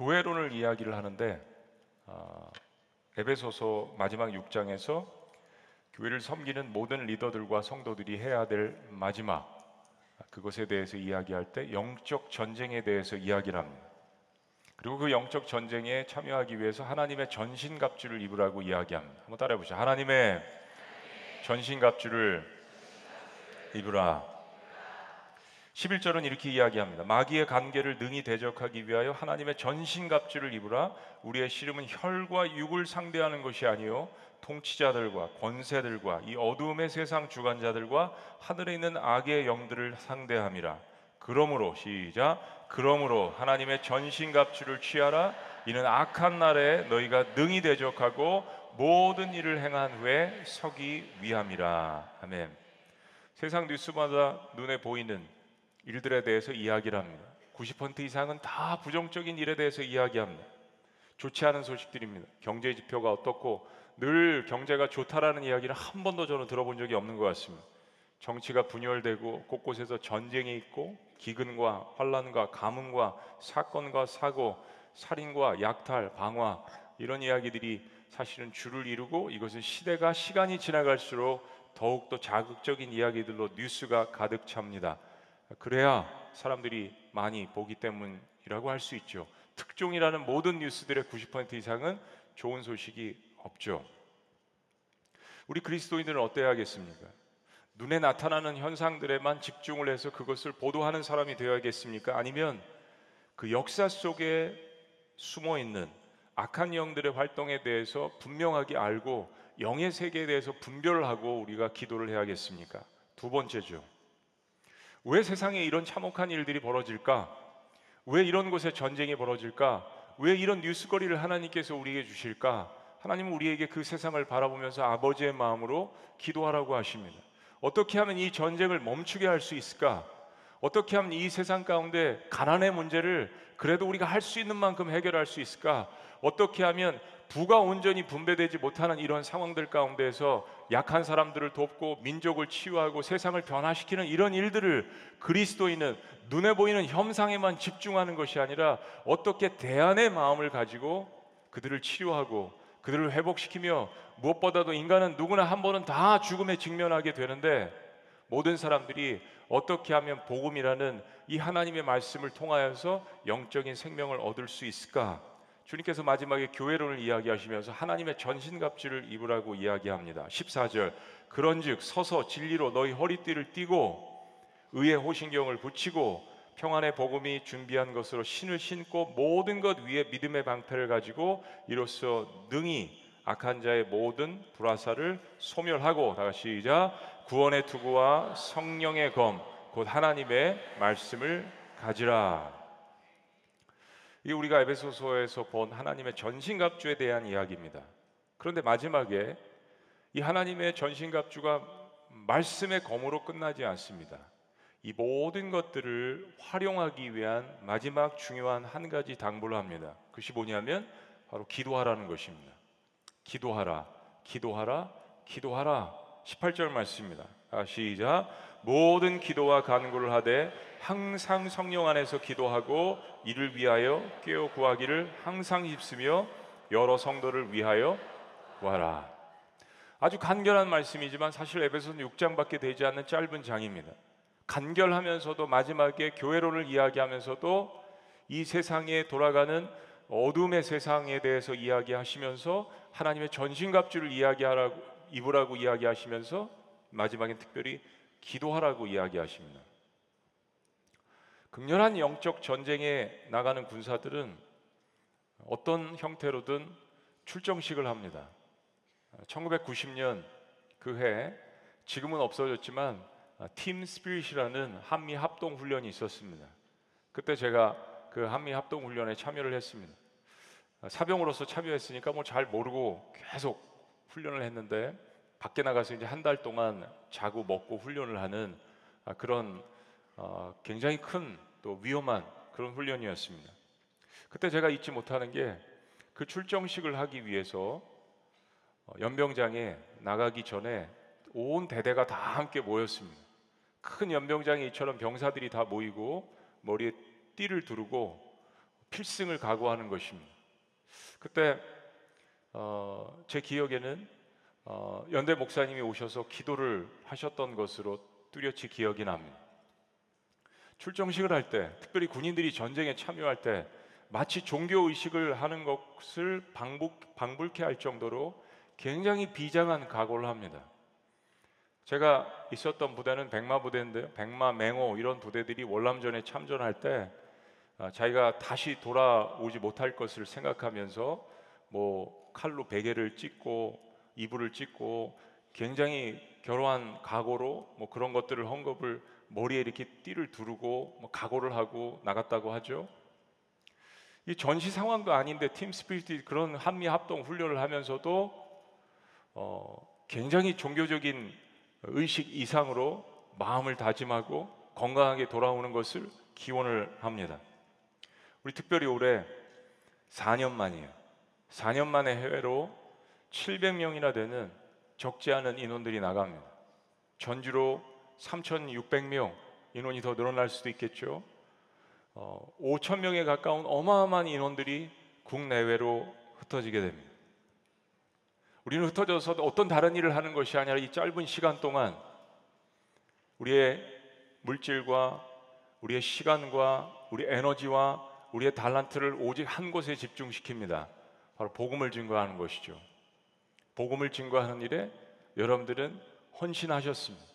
교회론을 이야기를 하는데 어, 에베소서 마지막 6장에서 교회를 섬기는 모든 리더들과 성도들이 해야 될 마지막 그것에 대해서 이야기할 때 영적 전쟁에 대해서 이야기를 합니다. 그리고 그 영적 전쟁에 참여하기 위해서 하나님의 전신갑주를 입으라고 이야기합니다. 한번 따라해 보시죠. 하나님의 전신갑주를 입으라. 11절은 이렇게 이야기합니다. 마귀의 관계를 능히 대적하기 위하여 하나님의 전신갑주를 입으라. 우리의 씨름은 혈과 육을 상대하는 것이 아니요 통치자들과 권세들과 이 어두움의 세상 주관자들과 하늘에 있는 악의 영들을 상대함이라. 그러므로 시작. 그러므로 하나님의 전신갑주를 취하라. 이는 악한 날에 너희가 능히 대적하고 모든 일을 행한 후에 서기 위함이라. 아멘. 세상 뉴스마다 눈에 보이는 일들에 대해서 이야기를 합니다. 90% 이상은 다 부정적인 일에 대해서 이야기합니다. 좋지 않은 소식들입니다. 경제 지표가 어떻고 늘 경제가 좋다라는 이야기를 한 번도 저는 들어본 적이 없는 것 같습니다. 정치가 분열되고 곳곳에서 전쟁이 있고 기근과 환란과 가뭄과 사건과 사고, 살인과 약탈, 방화 이런 이야기들이 사실은 줄을 이루고 이것은 시대가 시간이 지나갈수록 더욱더 자극적인 이야기들로 뉴스가 가득 찹니다. 그래야 사람들이 많이 보기 때문이라고 할 수 있죠. 특종이라는 모든 뉴스들의 90% 이상은 좋은 소식이 없죠. 우리 그리스도인들은 어때야겠습니까? 눈에 나타나는 현상들에만 집중을 해서 그것을 보도하는 사람이 되어야겠습니까? 아니면 그 역사 속에 숨어 있는 악한 영들의 활동에 대해서 분명하게 알고 영의 세계에 대해서 분별을 하고 우리가 기도를 해야겠습니까? 두 번째죠. 왜 세상에 이런 참혹한 일들이 벌어질까? 왜 이런 곳에 전쟁이 벌어질까? 왜 이런 뉴스거리를 하나님께서 우리에게 주실까? 하나님은 우리에게 그 세상을 바라보면서 아버지의 마음으로 기도하라고 하십니다. 어떻게 하면 이 전쟁을 멈추게 할 수 있을까? 어떻게 하면 이 세상 가운데 가난의 문제를 그래도 우리가 할 수 있는 만큼 해결할 수 있을까? 어떻게 하면 부가 온전히 분배되지 못하는 이런 상황들 가운데서 약한 사람들을 돕고 민족을 치유하고 세상을 변화시키는 이런 일들을 그리스도인은 눈에 보이는 현상에만 집중하는 것이 아니라 어떻게 대안의 마음을 가지고 그들을 치료하고 그들을 회복시키며 무엇보다도 인간은 누구나 한 번은 다 죽음에 직면하게 되는데 모든 사람들이 어떻게 하면 복음이라는 이 하나님의 말씀을 통하여서 영적인 생명을 얻을 수 있을까? 주님께서 마지막에 교회론을 이야기하시면서 하나님의 전신갑주를 입으라고 이야기합니다. 14절 그런즉 서서 진리로 너희 허리띠를 띠고 의의 호신경을 붙이고 평안의 복음이 준비한 것으로 신을 신고 모든 것 위에 믿음의 방패를 가지고 이로써 능히 악한 자의 모든 불화사를 소멸하고 다시 시작 구원의 투구와 성령의 검 곧 하나님의 말씀을 가지라. 이 우리가 에베소서에서 본 하나님의 전신갑주에 대한 이야기입니다. 그런데 마지막에 이 하나님의 전신갑주가 말씀의 검으로 끝나지 않습니다. 이 모든 것들을 활용하기 위한 마지막 중요한 한 가지 당부를 합니다. 그것이 뭐냐면 바로 기도하라는 것입니다. 기도하라, 기도하라, 기도하라. 18절 말씀입니다. 아, 시작. 모든 기도와 간구를 하되 항상 성령 안에서 기도하고 이를 위하여 깨어 구하기를 항상 힘쓰며 여러 성도를 위하여 구하라. 아주 간결한 말씀이지만 사실 에베소는 6장밖에 되지 않는 짧은 장입니다. 간결하면서도 마지막에 교회론을 이야기하면서도 이 세상에 돌아가는 어둠의 세상에 대해서 이야기하시면서 하나님의 전신갑주를 이야기하라고 입으라고 이야기하시면서 마지막엔 특별히 기도하라고 이야기하십니다. 극렬한 영적 전쟁에 나가는 군사들은 어떤 형태로든 출정식을 합니다. 1990년 그 해 지금은 없어졌지만 팀 스피릿이라는 한미 합동 훈련이 있었습니다. 그때 제가 그 한미 합동 훈련에 참여를 했습니다. 사병으로서 참여했으니까 뭐 잘 모르고 계속 훈련을 했는데 밖에 나가서 이제 한 달 동안 자고 먹고 훈련을 하는 그런 어, 굉장히 큰 또 위험한 그런 훈련이었습니다. 그때 제가 잊지 못하는 게 그 출정식을 하기 위해서 어, 연병장에 나가기 전에 온 대대가 다 함께 모였습니다. 큰 연병장에 이처럼 병사들이 다 모이고 머리에 띠를 두르고 필승을 각오하는 것입니다. 그때 어, 제 기억에는 어, 연대 목사님이 오셔서 기도를 하셨던 것으로 뚜렷이 기억이 납니다. 출정식을 할 때, 특별히 군인들이 전쟁에 참여할 때 마치 종교 의식을 하는 것을 방북, 방불케 할 정도로 굉장히 비장한 각오를 합니다. 제가 있었던 부대는 백마 부대인데 백마 맹호 이런 부대들이 월남전에 참전할 때 아, 자기가 다시 돌아오지 못할 것을 생각하면서 뭐 칼로 베개를 찢고 이불을 찢고 굉장히 결호한 각오로 뭐 그런 것들을 헝겊을 머리에 이렇게 띠를 두르고 뭐 각오를 하고 나갔다고 하죠. 이 전시 상황도 아닌데 팀 스피릿이 그런 한미 합동 훈련을 하면서도 어, 굉장히 종교적인 의식 이상으로 마음을 다짐하고 건강하게 돌아오는 것을 기원을 합니다. 우리 특별히 올해 4년 만이에요. 4년 만에 해외로 700명이나 되는 적지 않은 인원들이 나갑니다. 전주로 3,600명 인원이 더 늘어날 수도 있겠죠. 어, 5천 명에 가까운 어마어마한 인원들이 국내외로 흩어지게 됩니다. 우리는 흩어져서 어떤 다른 일을 하는 것이 아니라 이 짧은 시간 동안 우리의 물질과 우리의 시간과 우리 에너지와 우리의 달란트를 오직 한 곳에 집중시킵니다. 바로 복음을 증거하는 것이죠. 복음을 증거하는 일에 여러분들은 헌신하셨습니다.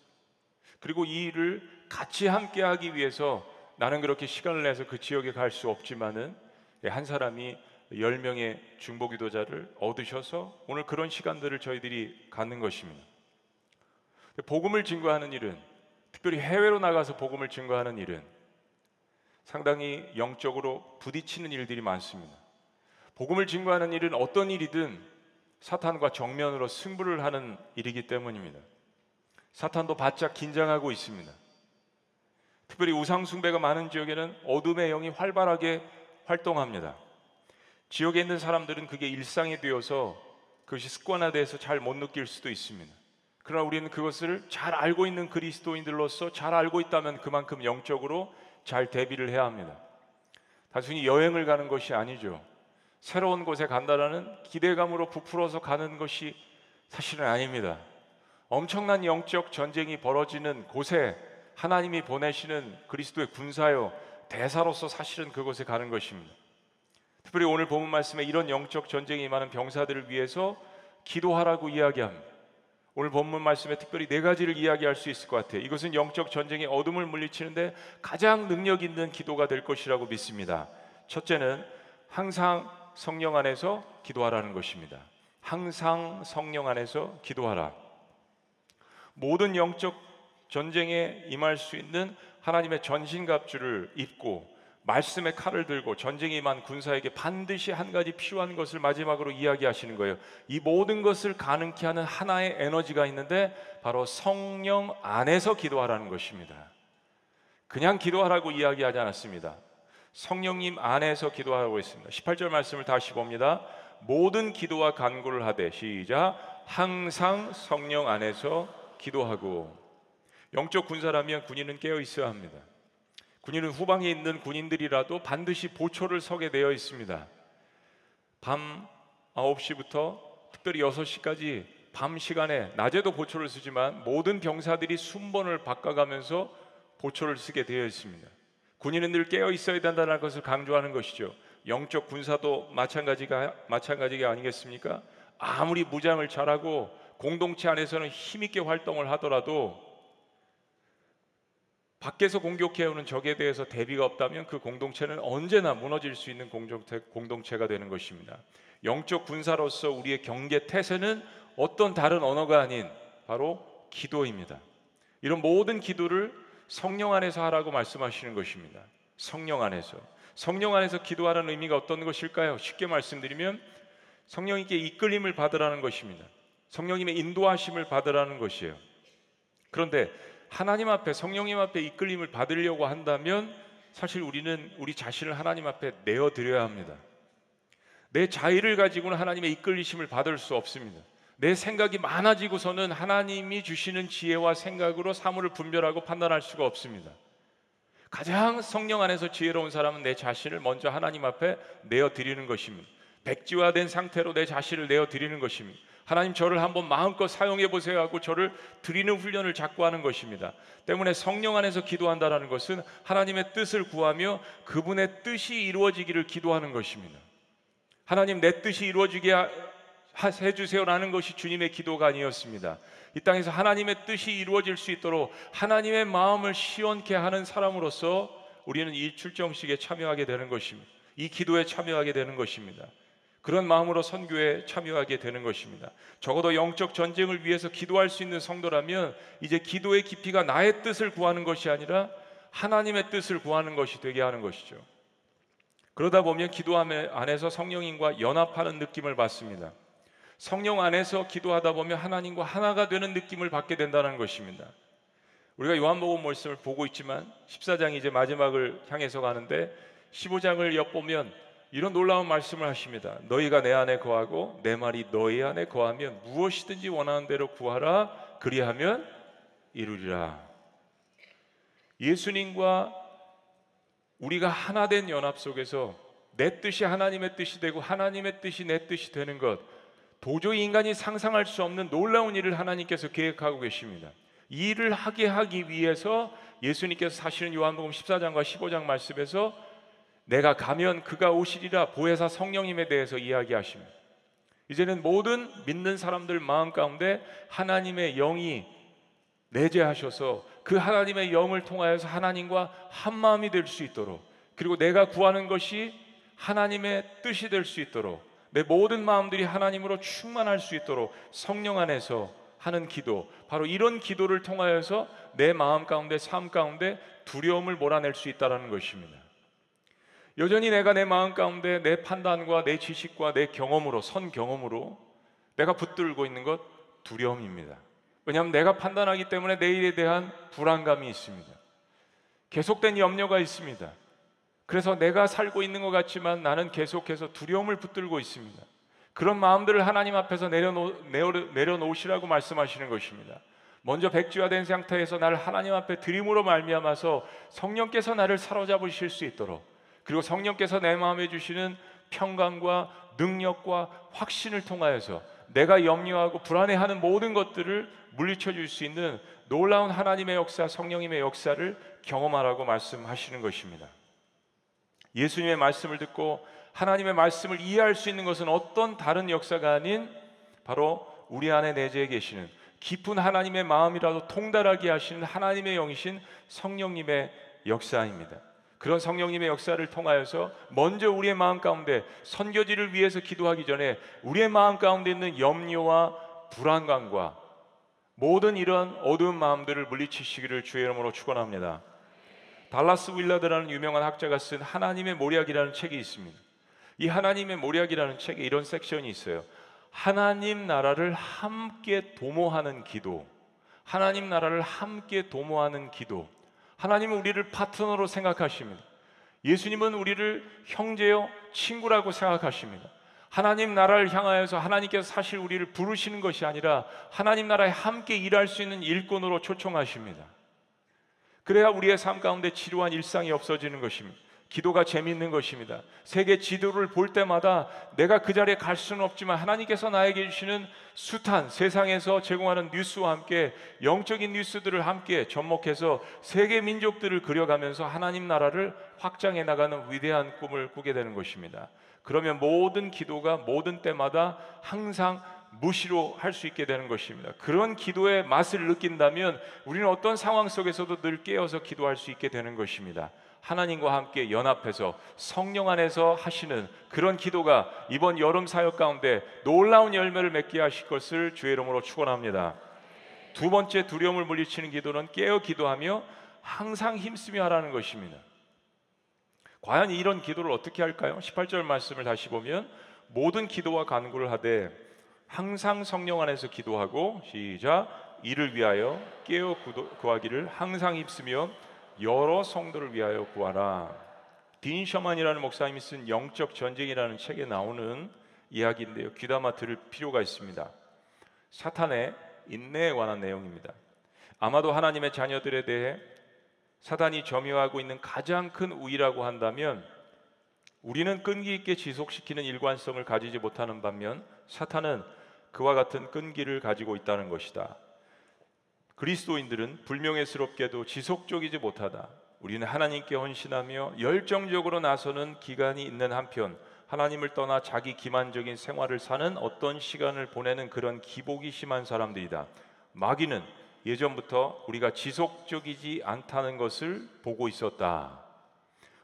그리고 이 일을 같이 함께 하기 위해서 나는 그렇게 시간을 내서 그 지역에 갈 수 없지만은 한 사람이 10명의 중보 기도자를 얻으셔서 오늘 그런 시간들을 저희들이 갖는 것입니다. 복음을 증거하는 일은 특별히 해외로 나가서 복음을 증거하는 일은 상당히 영적으로 부딪히는 일들이 많습니다. 복음을 증거하는 일은 어떤 일이든 사탄과 정면으로 승부를 하는 일이기 때문입니다. 사탄도 바짝 긴장하고 있습니다. 특별히 우상숭배가 많은 지역에는 어둠의 영이 활발하게 활동합니다. 지역에 있는 사람들은 그게 일상이 되어서 그것이 습관화돼서 잘 못 느낄 수도 있습니다. 그러나 우리는 그것을 잘 알고 있는 그리스도인들로서 잘 알고 있다면 그만큼 영적으로 잘 대비를 해야 합니다. 단순히 여행을 가는 것이 아니죠. 새로운 곳에 간다라는 기대감으로 부풀어서 가는 것이 사실은 아닙니다. 엄청난 영적 전쟁이 벌어지는 곳에 하나님이 보내시는 그리스도의 군사요 대사로서 사실은 그곳에 가는 것입니다. 특별히 오늘 본문 말씀에 이런 영적 전쟁이 많은 병사들을 위해서 기도하라고 이야기합니다. 오늘 본문 말씀에 특별히 네 가지를 이야기할 수 있을 것 같아요. 이것은 영적 전쟁의 어둠을 물리치는데 가장 능력 있는 기도가 될 것이라고 믿습니다. 첫째는 항상 성령 안에서 기도하라는 것입니다. 항상 성령 안에서 기도하라. 모든 영적 전쟁에 임할 수 있는 하나님의 전신갑주를 입고 말씀의 칼을 들고 전쟁에 임한 군사에게 반드시 한 가지 필요한 것을 마지막으로 이야기하시는 거예요. 이 모든 것을 가능케 하는 하나의 에너지가 있는데 바로 성령 안에서 기도하라는 것입니다. 그냥 기도하라고 이야기하지 않았습니다. 성령님 안에서 기도하고 있습니다. 18절 말씀을 다시 봅니다. 모든 기도와 간구를 하되 시작 항상 성령 안에서 기도하고 영적 군사라면 군인은 깨어 있어야 합니다. 군인은 후방에 있는 군인들이라도 반드시 보초를 서게 되어 있습니다. 밤 9시부터 특별히 6시까지 밤 시간에 낮에도 보초를 쓰지만 모든 병사들이 순번을 바꿔가면서 보초를 쓰게 되어 있습니다. 군인은 늘 깨어 있어야 된다는 것을 강조하는 것이죠. 영적 군사도 마찬가지가 마찬가지가 아니겠습니까? 아무리 무장을 잘하고 공동체 안에서는 힘있게 활동을 하더라도 밖에서 공격해오는 적에 대해서 대비가 없다면 그 공동체는 언제나 무너질 수 있는 공동체, 가 되는 것입니다. 영적 군사로서 우리의 경계 태세는 어떤 다른 언어가 아닌 바로 기도입니다. 이런 모든 기도를 성령 안에서 하라고 말씀하시는 것입니다. 성령 안에서. 성령 안에서 기도하라는 의미가 어떤 것일까요? 쉽게 말씀드리면 성령님께 이끌림을 받으라는 것입니다. 성령님의 인도하심을 받으라는 것이에요. 그런데 하나님 앞에 성령님 앞에 이끌림을 받으려고 한다면 사실 우리는 우리 자신을 하나님 앞에 내어 드려야 합니다. 내 자의를 가지고는 하나님의 이끌리심을 받을 수 없습니다. 내 생각이 많아지고서는 하나님이 주시는 지혜와 생각으로 사물을 분별하고 판단할 수가 없습니다. 가장 성령 안에서 지혜로운 사람은 내 자신을 먼저 하나님 앞에 내어 드리는 것입니다. 백지화된 상태로 내 자신을 내어 드리는 것입니다. 하나님 저를 한번 마음껏 사용해 보세요 하고 저를 드리는 훈련을 자꾸 하는 것입니다. 때문에 성령 안에서 기도한다라는 것은 하나님의 뜻을 구하며 그분의 뜻이 이루어지기를 기도하는 것입니다. 하나님 내 뜻이 이루어지게 해 주세요라는 것이 주님의 기도가 아니었습니다. 이 땅에서 하나님의 뜻이 이루어질 수 있도록 하나님의 마음을 시원케 하는 사람으로서 우리는 이 출정식에 참여하게 되는 것입니다. 이 기도에 참여하게 되는 것입니다. 그런 마음으로 선교에 참여하게 되는 것입니다. 적어도 영적 전쟁을 위해서 기도할 수 있는 성도라면 이제 기도의 깊이가 나의 뜻을 구하는 것이 아니라 하나님의 뜻을 구하는 것이 되게 하는 것이죠. 그러다 보면 기도 안에서 성령님과 연합하는 느낌을 받습니다. 성령 안에서 기도하다 보면 하나님과 하나가 되는 느낌을 받게 된다는 것입니다. 우리가 요한복음 말씀을 보고 있지만 14장이 이제 마지막을 향해서 가는데 15장을 엿보면 이런 놀라운 말씀을 하십니다. 너희가 내 안에 거하고 내 말이 너희 안에 거하면 무엇이든지 원하는 대로 구하라 그리하면 이루리라. 예수님과 우리가 하나 된 연합 속에서 내 뜻이 하나님의 뜻이 되고 하나님의 뜻이 내 뜻이 되는 것 도저히 인간이 상상할 수 없는 놀라운 일을 하나님께서 계획하고 계십니다. 이 일을 하게 하기 위해서 예수님께서 사실은 요한복음 14장과 15장 말씀에서 내가 가면 그가 오시리라 보혜사 성령님에 대해서 이야기하십니다. 이제는 모든 믿는 사람들 마음 가운데 하나님의 영이 내재하셔서 그 하나님의 영을 통하여서 하나님과 한 마음이 될 수 있도록 그리고 내가 구하는 것이 하나님의 뜻이 될 수 있도록 내 모든 마음들이 하나님으로 충만할 수 있도록 성령 안에서 하는 기도 바로 이런 기도를 통하여서 내 마음 가운데 삶 가운데 두려움을 몰아낼 수 있다라는 것입니다. 여전히 내가 내 마음 가운데 내 판단과 내 지식과 내 경험으로 선 경험으로 내가 붙들고 있는 것 두려움입니다. 왜냐하면 내가 판단하기 때문에 내일에 대한 불안감이 있습니다. 계속된 염려가 있습니다. 그래서 내가 살고 있는 것 같지만 나는 계속해서 두려움을 붙들고 있습니다. 그런 마음들을 하나님 앞에서 내려놓, 내려놓으시라고 말씀하시는 것입니다. 먼저 백지화된 상태에서 나를 하나님 앞에 드림으로 말미암아서 성령께서 나를 사로잡으실 수 있도록 그리고 성령께서 내 마음에 주시는 평강과 능력과 확신을 통하여서 내가 염려하고 불안해하는 모든 것들을 물리쳐 줄 수 있는 놀라운 하나님의 역사, 성령님의 역사를 경험하라고 말씀하시는 것입니다. 예수님의 말씀을 듣고 하나님의 말씀을 이해할 수 있는 것은 어떤 다른 역사가 아닌 바로 우리 안에 내재해 계시는 깊은 하나님의 마음이라도 통달하게 하시는 하나님의 영이신 성령님의 역사입니다. 그런 성령님의 역사를 통하여서 먼저 우리의 마음 가운데 선교지를 위해서 기도하기 전에 우리의 마음 가운데 있는 염려와 불안감과 모든 이런 어두운 마음들을 물리치시기를 주의 이름으로 축원합니다. 달라스 윌라드라는 유명한 학자가 쓴 하나님의 모략이라는 책이 있습니다. 이 하나님의 모략이라는 책에 이런 섹션이 있어요. 하나님 나라를 함께 도모하는 기도. 하나님 나라를 함께 도모하는 기도. 하나님은 우리를 파트너로 생각하십니다. 예수님은 우리를 형제요, 친구라고 생각하십니다. 하나님 나라를 향하여서 하나님께서 사실 우리를 부르시는 것이 아니라 하나님 나라에 함께 일할 수 있는 일꾼으로 초청하십니다. 그래야 우리의 삶 가운데 지루한 일상이 없어지는 것입니다. 기도가 재미있는 것입니다. 세계 지도를 볼 때마다 내가 그 자리에 갈 수는 없지만 하나님께서 나에게 주시는 숱한 세상에서 제공하는 뉴스와 함께 영적인 뉴스들을 함께 접목해서 세계 민족들을 그려가면서 하나님 나라를 확장해 나가는 위대한 꿈을 꾸게 되는 것입니다. 그러면 모든 기도가 모든 때마다 항상 무시로 할 수 있게 되는 것입니다. 그런 기도의 맛을 느낀다면 우리는 어떤 상황 속에서도 늘 깨어서 기도할 수 있게 되는 것입니다. 하나님과 함께 연합해서 성령 안에서 하시는 그런 기도가 이번 여름 사역 가운데 놀라운 열매를 맺게 하실 것을 주의 이름으로 축원합니다. 두 번째 두려움을 물리치는 기도는 깨어 기도하며 항상 힘쓰며 하라는 것입니다. 과연 이런 기도를 어떻게 할까요? 18절 말씀을 다시 보면 모든 기도와 간구를 하되 항상 성령 안에서 기도하고 시작 이를 위하여 깨어 구하기를 항상 힘쓰며 여러 성도를 위하여 구하라. 딘 셔만이라는 목사님이 쓴 영적 전쟁이라는 책에 나오는 이야기인데요. 귀담아 들을 필요가 있습니다. 사탄의 인내에 관한 내용입니다. 아마도 하나님의 자녀들에 대해 사단이 점유하고 있는 가장 큰 우위라고 한다면 우리는 끈기 있게 지속시키는 일관성을 가지지 못하는 반면 사탄은 그와 같은 끈기를 가지고 있다는 것이다. 그리스도인들은 불명예스럽게도 지속적이지 못하다. 우리는 하나님께 헌신하며 열정적으로 나서는 기간이 있는 한편 하나님을 떠나 자기 기만적인 생활을 사는 어떤 시간을 보내는 그런 기복이 심한 사람들이다. 마귀는 예전부터 우리가 지속적이지 않다는 것을 보고 있었다.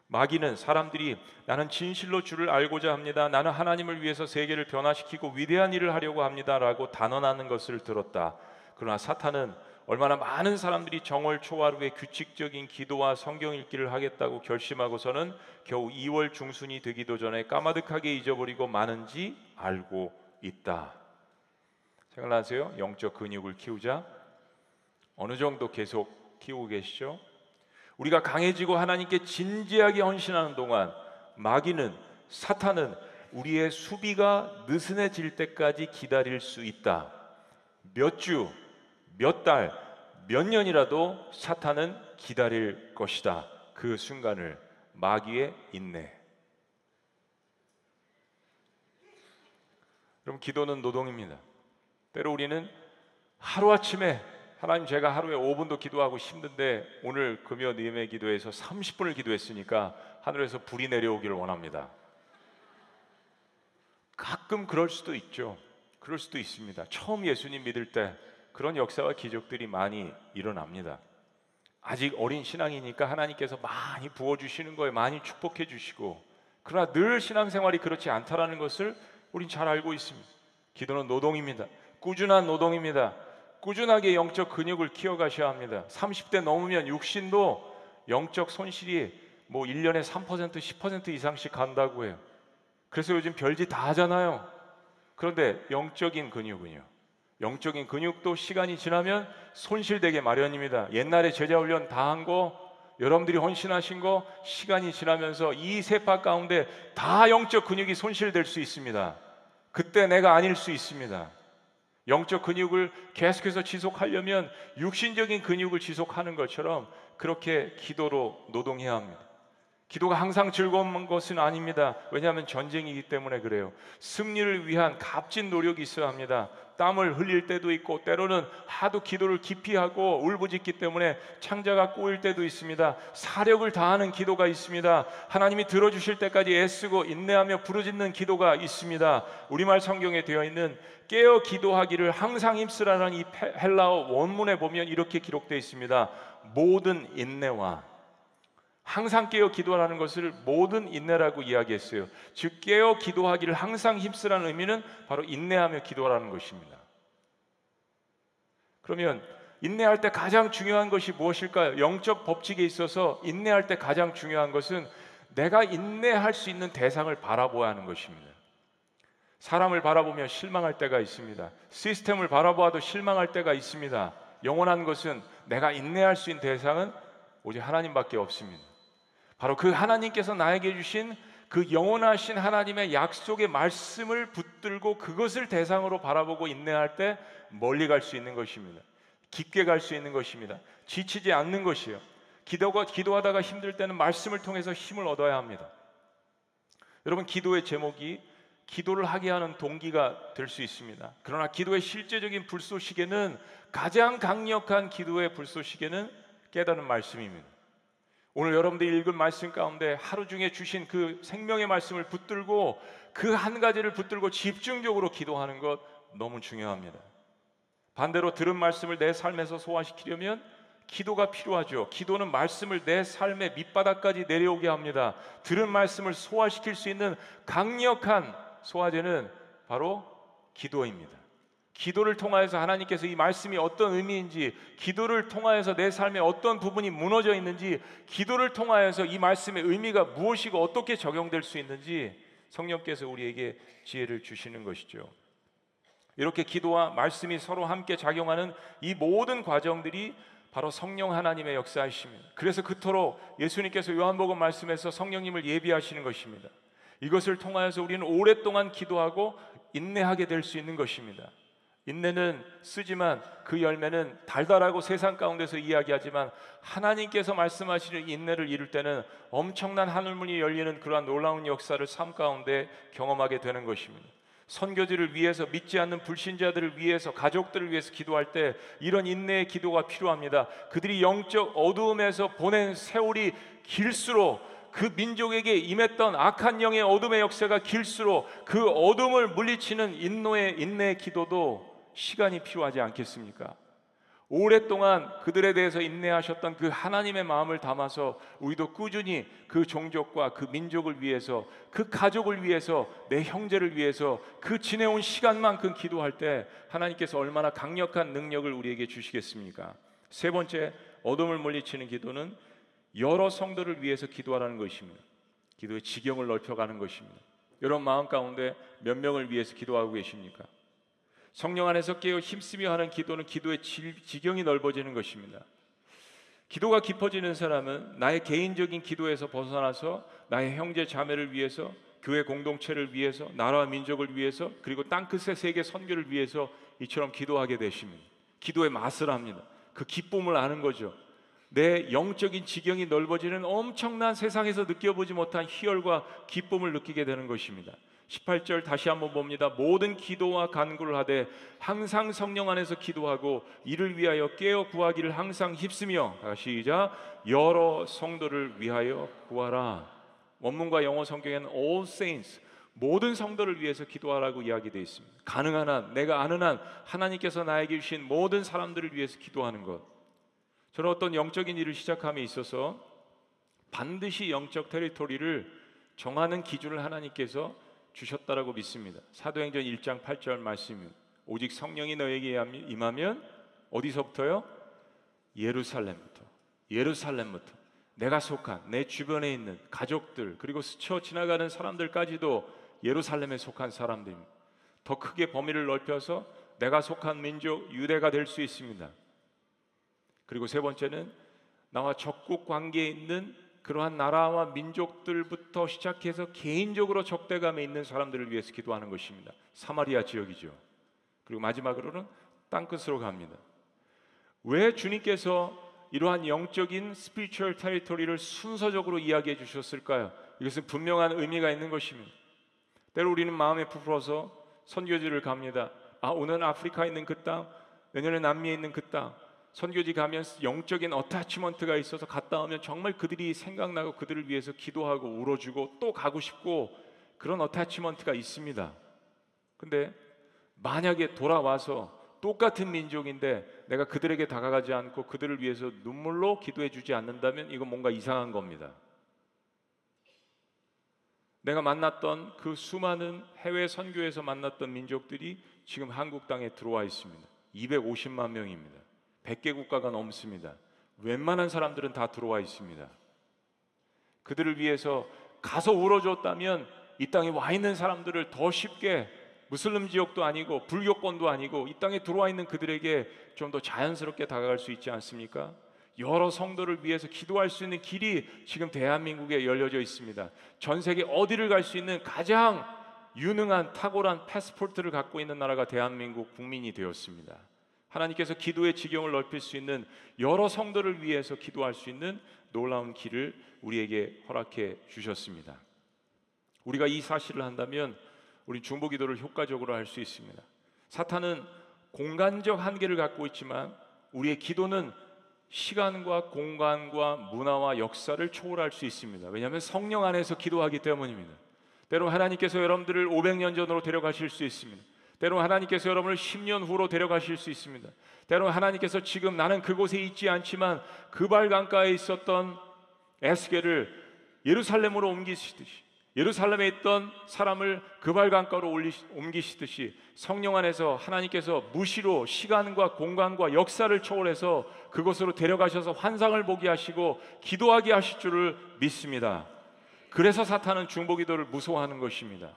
마귀는 사람들이 나는 진실로 주를 알고자 합니다. 나는 하나님을 위해서 세계를 변화시키고 위대한 일을 하려고 합니다라고 단언하는 것을 들었다. 그러나 사탄은 얼마나 많은 사람들이 정월 초하루에 규칙적인 기도와 성경 읽기를 하겠다고 결심하고서는 겨우 2월 중순이 되기도 전에 까마득하게 잊어버리고 마는지 알고 있다. 생각나세요? 영적 근육을 키우자 어느 정도 계속 키우고 계시죠? 우리가 강해지고 하나님께 진지하게 헌신하는 동안 마귀는 사탄은 우리의 수비가 느슨해질 때까지 기다릴 수 있다. 몇 주, 몇 달, 몇 년이라도 사탄은 기다릴 것이다. 그 순간을 마귀의 인내. 그럼 기도는 노동입니다. 때로 우리는 하루아침에 하나님 제가 하루에 5분도 기도하고 힘든데 오늘 금요 니음의 기도에서 30분을 기도했으니까 하늘에서 불이 내려오기를 원합니다. 가끔 그럴 수도 있죠. 그럴 수도 있습니다. 처음 예수님 믿을 때 그런 역사와 기적들이 많이 일어납니다. 아직 어린 신앙이니까 하나님께서 많이 부어 주시는 거에 많이 축복해 주시고 그러나 늘 신앙생활이 그렇지 않다라는 것을 우린 잘 알고 있습니다. 기도는 노동입니다. 꾸준한 노동입니다. 꾸준하게 영적 근육을 키워가셔야 합니다. 30대 넘으면 육신도 영적 손실이 뭐 1년에 3% 10% 이상씩 간다고 해요. 그래서 요즘 별짓 다 하잖아요. 그런데 영적인 근육은요. 영적인 근육도 시간이 지나면 손실되게 마련입니다. 옛날에 제자 훈련 다 한 거, 여러분들이 헌신하신 거 시간이 지나면서 이 세파 가운데 다 영적 근육이 손실될 수 있습니다. 그때 내가 아닐 수 있습니다. 영적 근육을 계속해서 지속하려면 육신적인 근육을 지속하는 것처럼 그렇게 기도로 노동해야 합니다. 기도가 항상 즐거운 것은 아닙니다. 왜냐하면 전쟁이기 때문에 그래요. 승리를 위한 값진 노력이 있어야 합니다. 땀을 흘릴 때도 있고 때로는 하도 기도를 깊이 하고 울부짖기 때문에 창자가 꼬일 때도 있습니다. 사력을 다하는 기도가 있습니다. 하나님이 들어주실 때까지 애쓰고 인내하며 부르짖는 기도가 있습니다. 우리말 성경에 되어 있는 깨어 기도하기를 항상 힘쓰라는 이 헬라어 원문에 보면 이렇게 기록되어 있습니다. 모든 인내와 항상 깨어 기도하라는 것을 모든 인내라고 이야기했어요. 즉 깨어 기도하기를 항상 힘쓰라는 의미는 바로 인내하며 기도하라는 것입니다. 그러면 인내할 때 가장 중요한 것이 무엇일까요? 영적 법칙에 있어서 인내할 때 가장 중요한 것은 내가 인내할 수 있는 대상을 바라보아야 하는 것입니다. 사람을 바라보며 실망할 때가 있습니다. 시스템을 바라보아도 실망할 때가 있습니다. 영원한 것은 내가 인내할 수 있는 대상은 오직 하나님밖에 없습니다. 바로 그 하나님께서 나에게 주신 그 영원하신 하나님의 약속의 말씀을 붙들고 그것을 대상으로 바라보고 인내할 때 멀리 갈 수 있는 것입니다. 깊게 갈 수 있는 것입니다. 지치지 않는 것이요. 기도가 기도하다가 힘들 때는 말씀을 통해서 힘을 얻어야 합니다. 여러분 기도의 제목이 기도를 하게 하는 동기가 될 수 있습니다. 그러나 기도의 실제적인 불쏘시개는 가장 강력한 기도의 불쏘시개는 깨달은 말씀입니다. 오늘 여러분들이 읽은 말씀 가운데 하루 중에 주신 그 생명의 말씀을 붙들고 그 한 가지를 붙들고 집중적으로 기도하는 것 너무 중요합니다. 반대로 들은 말씀을 내 삶에서 소화시키려면 기도가 필요하죠. 기도는 말씀을 내 삶의 밑바닥까지 내려오게 합니다. 들은 말씀을 소화시킬 수 있는 강력한 소화제는 바로 기도입니다. 기도를 통하여서 하나님께서 이 말씀이 어떤 의미인지, 기도를 통하여서 내 삶의 어떤 부분이 무너져 있는지, 기도를 통하여서 이 말씀의 의미가 무엇이고 어떻게 적용될 수 있는지 성령께서 우리에게 지혜를 주시는 것이죠. 이렇게 기도와 말씀이 서로 함께 작용하는 이 모든 과정들이 바로 성령 하나님의 역사이십니다. 그래서 그토록 예수님께서 요한복음 말씀에서 성령님을 예비하시는 것입니다. 이것을 통하여서 우리는 오랫동안 기도하고 인내하게 될 수 있는 것입니다. 인내는 쓰지만 그 열매는 달달하고 세상 가운데서 이야기하지만 하나님께서 말씀하시는 인내를 이룰 때는 엄청난 하늘문이 열리는 그러한 놀라운 역사를 삶 가운데 경험하게 되는 것입니다. 선교지를 위해서 믿지 않는 불신자들을 위해서 가족들을 위해서 기도할 때 이런 인내의 기도가 필요합니다. 그들이 영적 어두움에서 보낸 세월이 길수록 그 민족에게 임했던 악한 영의 어둠의 역사가 길수록 그 어둠을 물리치는 인노의 인내의 기도도 시간이 필요하지 않겠습니까? 오랫동안 그들에 대해서 인내하셨던 그 하나님의 마음을 담아서 우리도 꾸준히 그 종족과 그 민족을 위해서 그 가족을 위해서 내 형제를 위해서 그 지내온 시간만큼 기도할 때 하나님께서 얼마나 강력한 능력을 우리에게 주시겠습니까? 세 번째 어둠을 물리치는 기도는 여러 성도를 위해서 기도하라는 것입니다. 기도의 지경을 넓혀가는 것입니다. 여러분 마음 가운데 몇 명을 위해서 기도하고 계십니까? 성령 안에서 깨어 힘쓰며 하는 기도는 기도의 지경이 넓어지는 것입니다. 기도가 깊어지는 사람은 나의 개인적인 기도에서 벗어나서 나의 형제 자매를 위해서 교회 공동체를 위해서 나라와 민족을 위해서 그리고 땅끝의 세계 선교를 위해서 이처럼 기도하게 되십니다. 기도의 맛을 합니다. 그 기쁨을 아는 거죠. 내 영적인 지경이 넓어지는 엄청난 세상에서 느껴보지 못한 희열과 기쁨을 느끼게 되는 것입니다. 18절 다시 한번 봅니다. 모든 기도와 간구를 하되 항상 성령 안에서 기도하고 이를 위하여 깨어 구하기를 항상 힘쓰며 시작 여러 성도를 위하여 구하라. 원문과 영어 성경에는 all saints 모든 성도를 위해서 기도하라고 이야기되어 있습니다. 가능한 한 내가 아는 한 하나님께서 나에게 주신 모든 사람들을 위해서 기도하는 것. 저는 어떤 영적인 일을 시작함에 있어서 반드시 영적 테리토리를 정하는 기준을 하나님께서 주셨다라고 믿습니다. 사도행전 1장 8절 말씀이 오직 성령이 너에게 임하면 어디서부터요? 예루살렘부터. 예루살렘부터. 내가 속한 내 주변에 있는 가족들 그리고 스쳐 지나가는 사람들까지도 예루살렘에 속한 사람들입니다. 더 크게 범위를 넓혀서 내가 속한 민족 유대가 될 수 있습니다. 그리고 세 번째는 나와 적국 관계에 있는 그러한 나라와 민족들부터 시작해서 개인적으로 적대감에 있는 사람들을 위해서 기도하는 것입니다. 사마리아 지역이죠. 그리고 마지막으로는 땅끝으로 갑니다. 왜 주님께서 이러한 영적인 스피리추얼 테리토리를 순서적으로 이야기해 주셨을까요? 이것은 분명한 의미가 있는 것입니다. 때로 우리는 마음에 부풀어서 선교지를 갑니다. 아, 오늘 아프리카에 있는 그 땅, 내년에 남미에 있는 그 땅, 선교지 가면 영적인 어타치먼트가 있어서 갔다 오면 정말 그들이 생각나고 그들을 위해서 기도하고 울어주고 또 가고 싶고 그런 어타치먼트가 있습니다. 근데 만약에 돌아와서 똑같은 민족인데 내가 그들에게 다가가지 않고 그들을 위해서 눈물로 기도해 주지 않는다면 이건 뭔가 이상한 겁니다. 내가 만났던 그 수많은 해외 선교에서 만났던 민족들이 지금 한국 땅에 들어와 있습니다. 250만 명입니다. 100개 국가가 넘습니다. 웬만한 사람들은 다 들어와 있습니다. 그들을 위해서 가서 울어줬다면 이 땅에 와 있는 사람들을 더 쉽게 무슬림 지역도 아니고 불교권도 아니고 이 땅에 들어와 있는 그들에게 좀 더 자연스럽게 다가갈 수 있지 않습니까? 여러 성도를 위해서 기도할 수 있는 길이 지금 대한민국에 열려져 있습니다. 전 세계 어디를 갈 수 있는 가장 유능한 탁월한 패스포트를 갖고 있는 나라가 대한민국 국민이 되었습니다. 하나님께서 기도의 지경을 넓힐 수 있는 여러 성도를 위해서 기도할 수 있는 놀라운 길을 우리에게 허락해 주셨습니다. 우리가 이 사실을 한다면 우리 중보 기도를 효과적으로 할 수 있습니다. 사탄은 공간적 한계를 갖고 있지만 우리의 기도는 시간과 공간과 문화와 역사를 초월할 수 있습니다. 왜냐하면 성령 안에서 기도하기 때문입니다. 때로 하나님께서 여러분들을 500년 전으로 데려가실 수 있습니다. 때로 하나님께서 여러분을 10년 후로 데려가실 수 있습니다. 때로 하나님께서 지금 나는 그곳에 있지 않지만 그발 강가에 있었던 에스겔을 예루살렘으로 옮기시듯이 예루살렘에 있던 사람을 그발 강가로 옮기시듯이 성령 안에서 하나님께서 무시로 시간과 공간과 역사를 초월해서 그곳으로 데려가셔서 환상을 보게 하시고 기도하게 하실 줄을 믿습니다. 그래서 사탄은 중보 기도를 무서워하는 것입니다.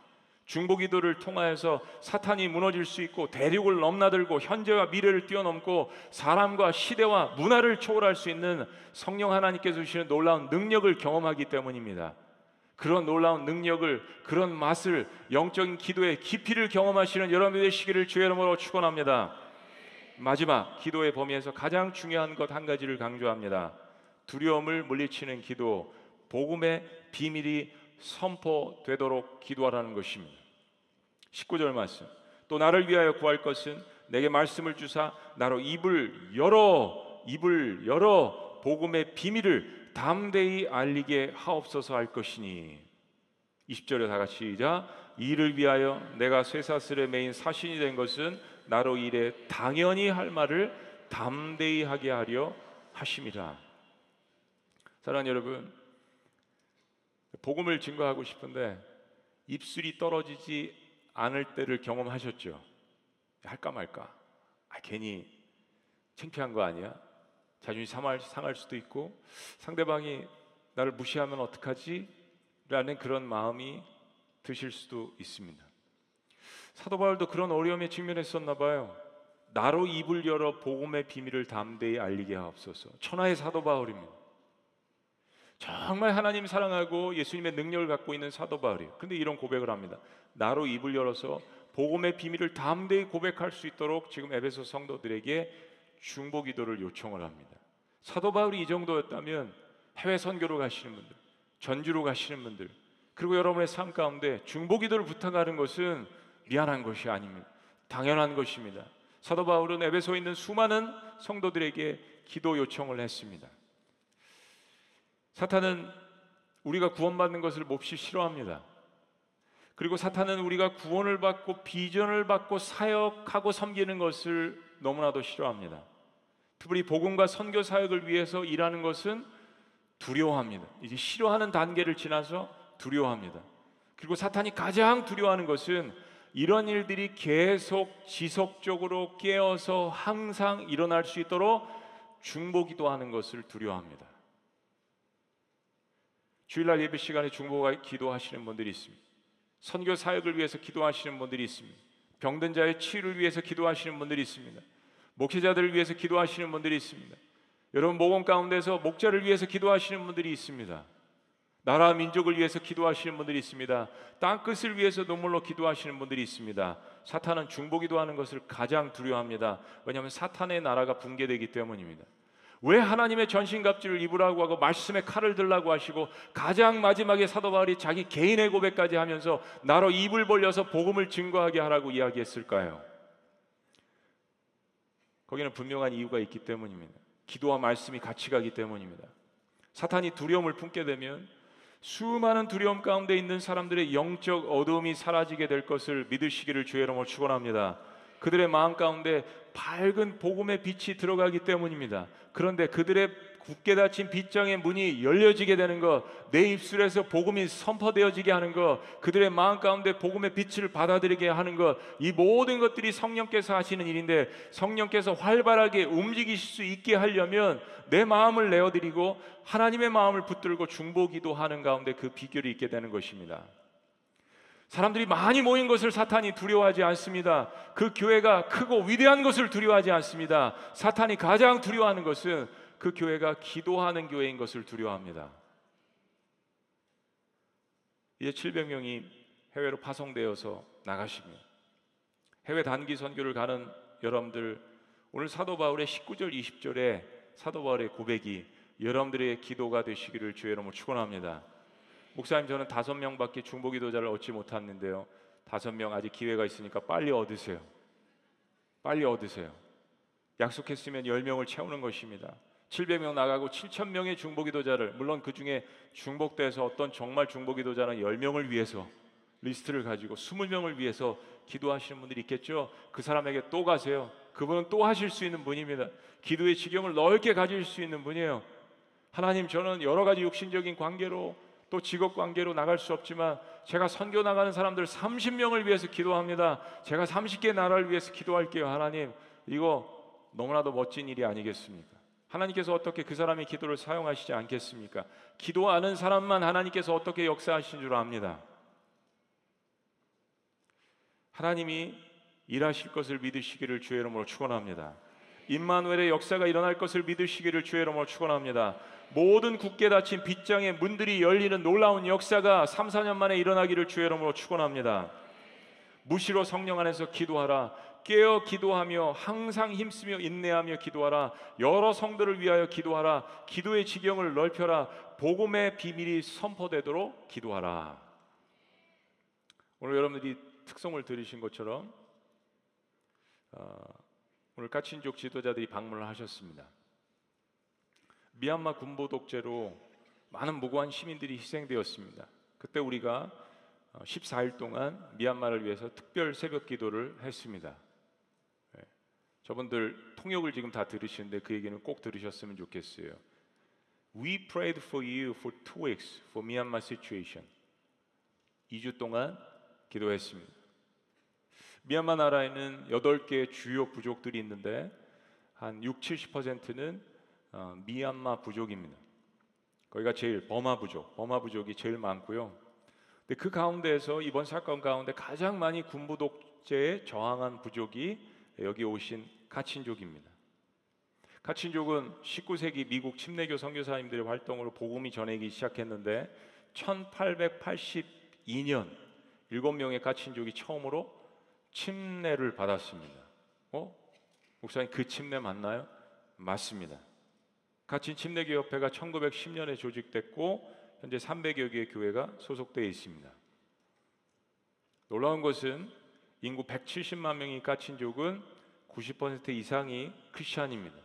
중보 기도를 통하여서 사탄이 무너질 수 있고 대륙을 넘나들고 현재와 미래를 뛰어넘고 사람과 시대와 문화를 초월할 수 있는 성령 하나님께서 주시는 놀라운 능력을 경험하기 때문입니다. 그런 놀라운 능력을 그런 맛을 영적인 기도의 깊이를 경험하시는 여러분이 되시기를 주의 이름으로 축원합니다. 마지막 기도의 범위에서 가장 중요한 것 한 가지를 강조합니다. 두려움을 물리치는 기도, 복음의 비밀이 선포되도록 기도하라는 것입니다. 19절 말씀. 또 나를 위하여 구할 것은 내게 말씀을 주사 나로 입을 열어 입을 열어 복음의 비밀을 담대히 알리게 하옵소서 할 것이니 20절에 다 같이 시작 이를 위하여 내가 쇠사슬에 매인 사신이 된 것은 나로 이래 당연히 할 말을 담대히 하게 하려 하심이라 사랑하는 여러분 복음을 증거하고 싶은데 입술이 떨어지지 않을 때를 경험하셨죠 할까 말까 아, 괜히 창피한 거 아니야 자존심 상할, 상할 수도 있고 상대방이 나를 무시하면 어떡하지? 라는 그런 마음이 드실 수도 있습니다. 사도 바울도 그런 어려움에 직면했었나 봐요. 나로 입을 열어 복음의 비밀을 담대히 알리게 하옵소서. 천하의 사도 바울입니다. 정말 하나님 사랑하고 예수님의 능력을 갖고 있는 사도 바울이에요. 근데 이런 고백을 합니다. 나로 입을 열어서 복음의 비밀을 담대히 고백할 수 있도록 지금 에베소 성도들에게 중보 기도를 요청을 합니다. 사도 바울이 이 정도였다면 해외 선교로 가시는 분들, 전주로 가시는 분들, 그리고 여러분의 삶 가운데 중보 기도를 부탁하는 것은 미안한 것이 아닙니다. 당연한 것입니다. 사도 바울은 에베소에 있는 수많은 성도들에게 기도 요청을 했습니다. 사탄은 우리가 구원받는 것을 몹시 싫어합니다. 그리고 사탄은 우리가 구원을 받고 비전을 받고 사역하고 섬기는 것을 너무나도 싫어합니다. 특별히 복음과 선교 사역을 위해서 일하는 것은 두려워합니다. 이제 싫어하는 단계를 지나서 두려워합니다. 그리고 사탄이 가장 두려워하는 것은 이런 일들이 계속 지속적으로 깨어서 항상 일어날 수 있도록 중보기도 하는 것을 두려워합니다. 주일날 예배 시간에 중보가 기도하시는 분들이 있습니다. 선교 사역을 위해서 기도하시는 분들이 있습니다. 병든 자의 치유를 위해서 기도하시는 분들이 있습니다. 목회자들을 위해서 기도하시는 분들이 있습니다. 여러분 모범 가운데서 목자를 위해서 기도하시는 분들이 있습니다. 나라 민족을 위해서 기도하시는 분들이 있습니다. 땅 끝을 위해서 눈물로 기도하시는 분들이 있습니다. 사탄은 중보기도하는 것을 가장 두려워합니다. 왜냐하면 사탄의 나라가 붕괴되기 때문입니다. 왜 하나님의 전신갑주를 입으라고 하고 말씀의 칼을 들라고 하시고 가장 마지막에 사도 바울이 자기 개인의 고백까지 하면서 나로 입을 벌려서 복음을 증거하게 하라고 이야기했을까요? 거기는 분명한 이유가 있기 때문입니다. 기도와 말씀이 같이 가기 때문입니다. 사탄이 두려움을 품게 되면 수많은 두려움 가운데 있는 사람들의 영적 어두움이 사라지게 될 것을 믿으시기를 주의 이름으로 축원합니다. 그들의 마음 가운데 밝은 복음의 빛이 들어가기 때문입니다. 그런데 그들의 굳게 닫힌 빗장의 문이 열려지게 되는 것, 내 입술에서 복음이 선포되어지게 하는 것, 그들의 마음 가운데 복음의 빛을 받아들이게 하는 것, 이 모든 것들이 성령께서 하시는 일인데 성령께서 활발하게 움직이실 수 있게 하려면 내 마음을 내어드리고 하나님의 마음을 붙들고 중보기도 하는 가운데 그 비결이 있게 되는 것입니다. 사람들이 많이 모인 것을 사탄이 두려워하지 않습니다. 그 교회가 크고 위대한 것을 두려워하지 않습니다. 사탄이 가장 두려워하는 것은 그 교회가 기도하는 교회인 것을 두려워합니다. 이제 700명이 해외로 파송되어서 나가십니다. 해외 단기 선교를 가는 여러분들 오늘 사도 바울의 19절 20절에 사도 바울의 고백이 여러분들의 기도가 되시기를 주의 이름으로 축원합니다. 목사님 저는 다섯 명밖에 중보 기도자를 얻지 못했는데요. 다섯 명 아직 기회가 있으니까 빨리 얻으세요. 빨리 얻으세요. 약속했으면 열 명을 채우는 것입니다. 700명 나가고 7천 명의 중보기도자를 물론 그 중에 중복돼서 어떤 정말 중보기도자는 10명을 위해서 리스트를 가지고 20명을 위해서 기도하시는 분들이 있겠죠. 그 사람에게 또 가세요. 그분은 또 하실 수 있는 분입니다. 기도의 지경을 넓게 가질 수 있는 분이에요. 하나님 저는 여러 가지 육신적인 관계로 또 직업 관계로 나갈 수 없지만 제가 선교 나가는 사람들 30명을 위해서 기도합니다. 제가 30개 나라를 위해서 기도할게요. 하나님 이거 너무나도 멋진 일이 아니겠습니까? 하나님께서 어떻게 그 사람의 기도를 사용하시지 않겠습니까? 기도하는 사람만 하나님께서 어떻게 역사하신 줄 압니다. 하나님이 일하실 것을 믿으시기를 주의 이름으로 축원합니다. 임마누엘의 역사가 일어날 것을 믿으시기를 주의 이름으로 축원합니다. 모든 굳게 닫힌 빗장의 문들이 열리는 놀라운 역사가 3, 4년 만에 일어나기를 주의 이름으로 축원합니다. 무시로 성령 안에서 기도하라. 깨어 기도하며 항상 힘쓰며 인내하며 기도하라. 여러 성들을 위하여 기도하라. 기도의 지경을 넓혀라. 복음의 비밀이 선포되도록 기도하라. 오늘 여러분들이 특성을 들으신 것처럼 어, 오늘 까친족 지도자들이 방문을 하셨습니다. 미얀마 군부 독재로 많은 무고한 시민들이 희생되었습니다. 그때 우리가 14일 동안 미얀마를 위해서 특별 새벽 기도를 했습니다. 예. 저분들 통역을 지금 다 들으시는데 그 얘기는 꼭 들으셨으면 좋겠어요. We prayed for you for two weeks for Myanmar situation. 2주 동안 기도했습니다. 미얀마 나라에는 8개 주요 부족들이 있는데 한 6, 70%는 어, 미얀마 부족입니다. 거기가 제일 버마 부족, 버마 부족이 제일 많고요. 근데 그 가운데에서 이번 사건 가운데 가장 많이 군부 독재에 저항한 부족이 여기 오신 가친족입니다. 가친족은 19세기 미국 침례교 선교사님들의 활동으로 복음이 전해기 시작했는데 1882년 7명의 가친족이 처음으로 침례를 받았습니다. 어? 목사님 그 침례 맞나요? 맞습니다. 가친 침례교 협회가 1910년에 조직됐고 현재 300여 개의 교회가 소속되어 있습니다. 놀라운 것은 인구 170만 명이 까친족은 90% 이상이 크리스천입니다.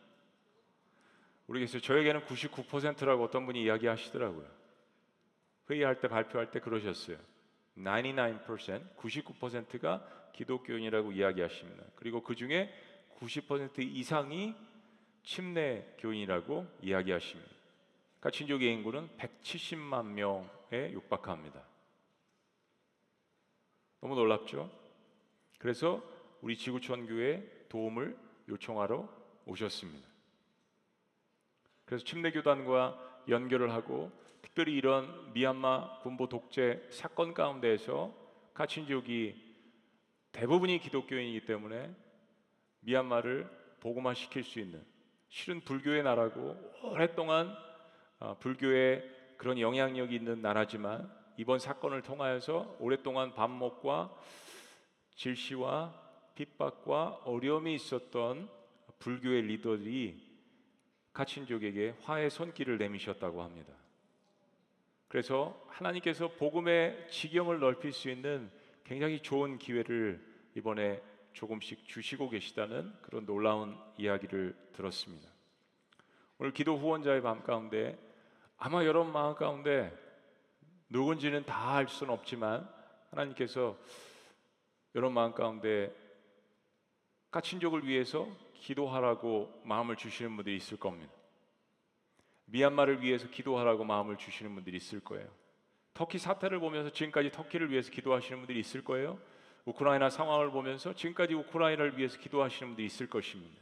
모르겠어요. 저에게는 99%라고 어떤 분이 이야기하시더라고요. 회의할 때 발표할 때 그러셨어요. 99% 99%가 기독교인이라고 이야기하십니다. 그리고 그 중에 90% 이상이 침례 교인이라고 이야기하십니다. 가친족의 인구는 170만 명에 육박합니다. 너무 놀랍죠? 그래서 우리 지구촌 교회 도움을 요청하러 오셨습니다. 그래서 침례 교단과 연결을 하고 특별히 이런 미얀마 군부 독재 사건 가운데에서 가친족이 대부분이 기독교인이기 때문에 미얀마를 복음화 시킬 수 있는 실은 불교의 나라고 오랫동안 어, 불교의 그런 영향력이 있는 나라지만 이번 사건을 통하여서 오랫동안 반목과 질시와 핍박과 어려움이 있었던 불교의 리더들이 가친족에게 화해 손길을 내미셨다고 합니다. 그래서 하나님께서 복음의 지경을 넓힐 수 있는 굉장히 좋은 기회를 이번에 조금씩 주시고 계시다는 그런 놀라운 이야기를 들었습니다. 오늘 기도 후원자의 밤 가운데 아마 여러분 마음 가운데 누군지는 다 알 수는 없지만 하나님께서 여러분 마음 가운데 까친족을 위해서 기도하라고 마음을 주시는 분들이 있을 겁니다. 미얀마를 위해서 기도하라고 마음을 주시는 분들이 있을 거예요. 터키 사태를 보면서 지금까지 터키를 위해서 기도하시는 분들이 있을 거예요. 우크라이나 상황을 보면서 지금까지 우크라이나를 위해서 기도하시는 분들이 있을 것입니다.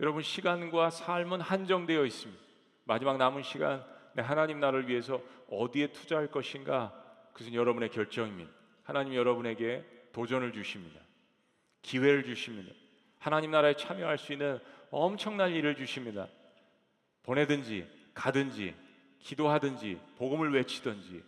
여러분 시간과 삶은 한정되어 있습니다. 마지막 남은 시간 내 하나님 나라를 위해서 어디에 투자할 것인가 그것은 여러분의 결정입니다. 하나님 여러분에게 도전을 주십니다. 기회를 주십니다. 하나님 나라에 참여할 수 있는 엄청난 일을 주십니다. 보내든지 가든지 기도하든지 복음을 외치든지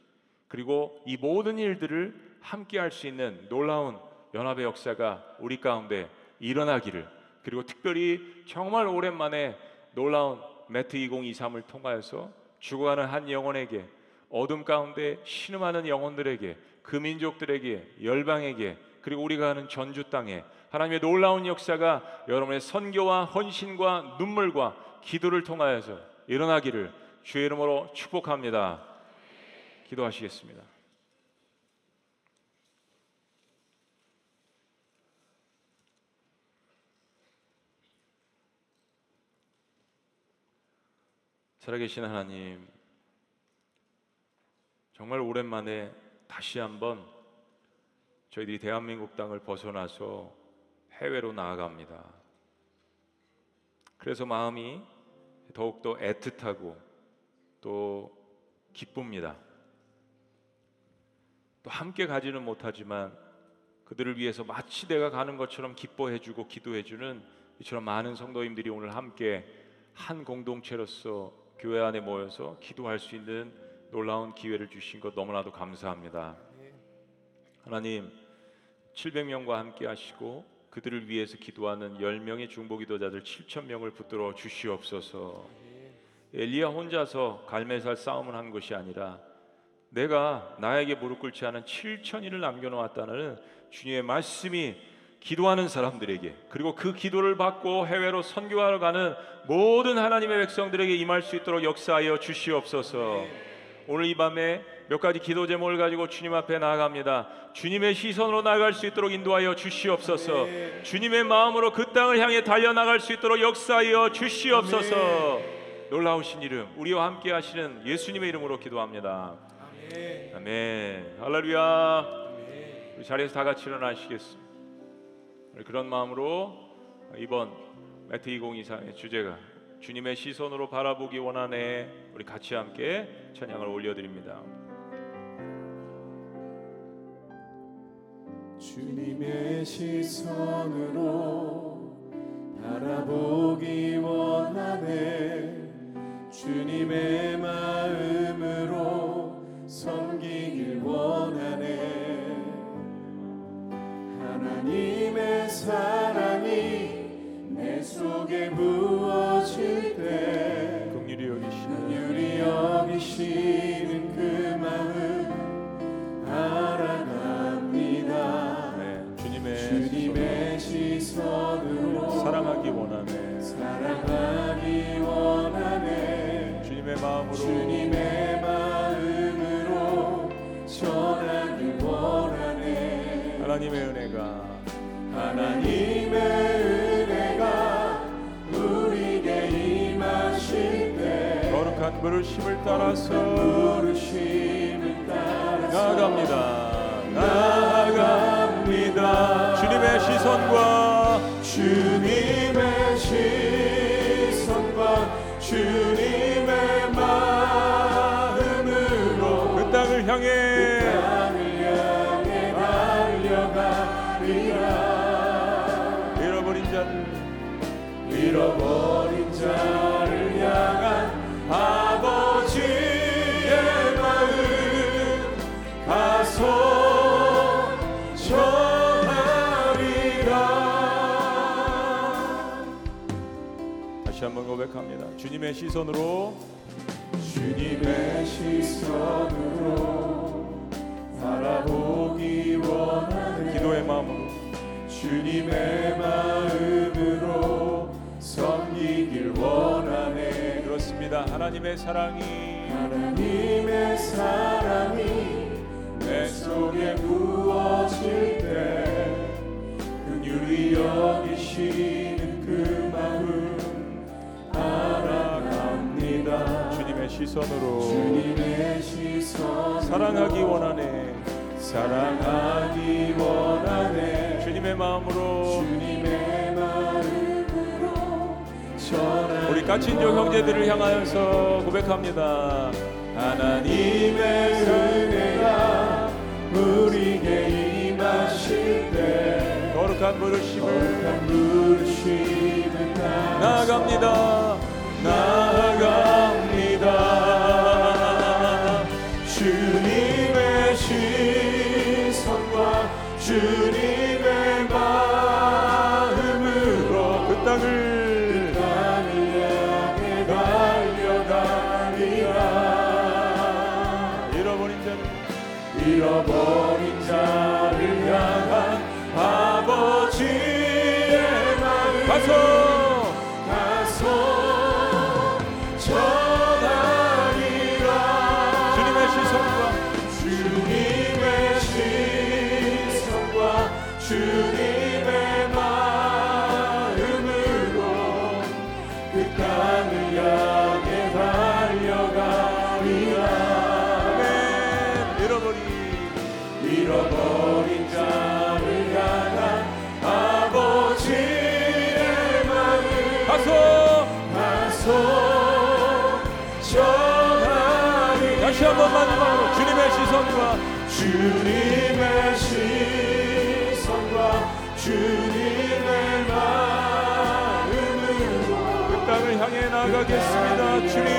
그리고 이 모든 일들을 함께 할 수 있는 놀라운 연합의 역사가 우리 가운데 일어나기를 그리고 특별히 정말 오랜만에 놀라운 매트 2023을 통하여서 죽어가는 한 영혼에게 어둠 가운데 신음하는 영혼들에게 그 민족들에게 열방에게 그리고 우리가 하는 전주 땅에 하나님의 놀라운 역사가 여러분의 선교와 헌신과 눈물과 기도를 통하여서 일어나기를 주의 이름으로 축복합니다. 기도하시겠습니다. 살아계신 하나님, 정말 오랜만에 다시 한번 저희들이 대한민국 땅을 벗어나서 해외로 나아갑니다. 그래서 마음이 더욱더 애틋하고 또 기쁩니다. 또 함께 가지는 못하지만 그들을 위해서 마치 내가 가는 것처럼 기뻐해주고 기도해주는 이처럼 많은 성도님들이 오늘 함께 한 공동체로서 교회 안에 모여서 기도할 수 있는 놀라운 기회를 주신 것 너무나도 감사합니다. 하나님 700명과 함께 하시고 그들을 위해서 기도하는 10명의 중보 기도자들 7천명을 붙들어 주시옵소서. 엘리야 혼자서 갈매살 싸움을 한 것이 아니라 내가 나에게 무릎 꿇지 않은 7천인을 남겨 놓았다는 주님의 말씀이 기도하는 사람들에게 그리고 그 기도를 받고 해외로 선교하러 가는 모든 하나님의 백성들에게 임할 수 있도록 역사하여 주시옵소서. 오늘 이 밤에 몇 가지 기도 제목을 가지고 주님 앞에 나아갑니다. 주님의 시선으로 나아갈 수 있도록 인도하여 주시옵소서. 주님의 마음으로 그 땅을 향해 달려 나갈 수 있도록 역사하여 주시옵소서. 놀라우신 이름 우리와 함께 하시는 예수님의 이름으로 기도합니다. 아멘. 할렐루야. 우리 자리에서 다 같이 일어나시겠습니다. 그런 마음으로 이번 매트 2024의 주제가 주님의 시선으로 바라보기 원하네. 우리 같이 함께 찬양을 올려드립니다. 주님의 시선으로 바라보기 원하네 주님의 마음으로 섬기길 원하네 하나님의 사랑이 내 속에 부어질 때 긍휼히 여기시는 유리 여기시 거룩한 부르심을 따라서 부르심을 따라서 나아갑니다. 나아갑니다. 주님의 시선과 주님의 시선과 주님 고백합니다. 주님의 시선으로 주님의 시선으로 바라보기 원하는 기도의 마음으로 주님의 마음으로 섬기길 원하네 그렇습니다. 하나님의 사랑이 하나님의 사랑이 내 속에 부어질 때 긍휼히 여기시 시선으로. 시선 사랑하기 원하네. 사랑하기 원하네. 주님의 마음으로. 주님의 마음으로. 우리 까친족 형제들을 향하여서 고백합니다. 하나님의 은혜가 우리에게 임하실 때 거룩한 부르심을 거룩한 부르심을 따라 나아갑니다. 나아갑 시 주님의 시선과 주님의 마음으로 그 땅을 향해 나가겠습니다 주님.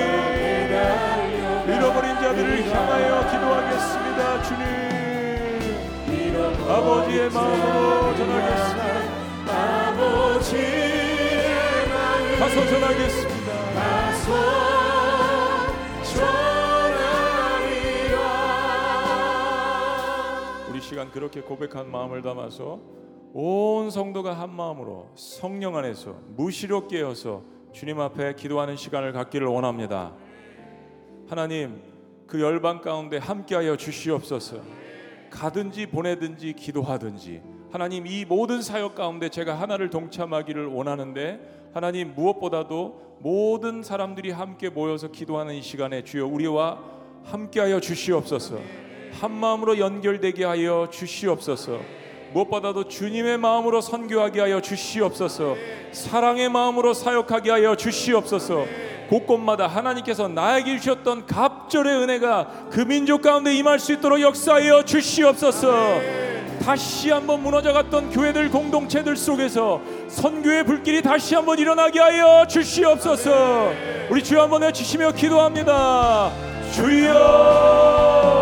잃어버린 자들을 향하여 기도하겠습니다 주님. 아버지의 마음으로 전하겠습니다. 아버지의 마음 가서 전하겠습니다. 가서 시간 그렇게 고백한 마음을 담아서 온 성도가 한 마음으로 성령 안에서 무시로 깨어서 주님 앞에 기도하는 시간을 갖기를 원합니다. 하나님 그 열방 가운데 함께하여 주시옵소서. 가든지 보내든지 기도하든지 하나님 이 모든 사역 가운데 제가 하나를 동참하기를 원하는데 하나님 무엇보다도 모든 사람들이 함께 모여서 기도하는 이 시간에 주여 우리와 함께하여 주시옵소서. 한 마음으로 연결되게 하여 주시옵소서. 무엇보다도 주님의 마음으로 선교하게 하여 주시옵소서. 사랑의 마음으로 사역하게 하여 주시옵소서. 곳곳마다 하나님께서 나에게 주셨던 갑절의 은혜가 그 민족 가운데 임할 수 있도록 역사하여 주시옵소서. 다시 한번 무너져갔던 교회들 공동체들 속에서 선교의 불길이 다시 한번 일어나게 하여 주시옵소서. 우리 주여 한번 외치시며 기도합니다. 주여,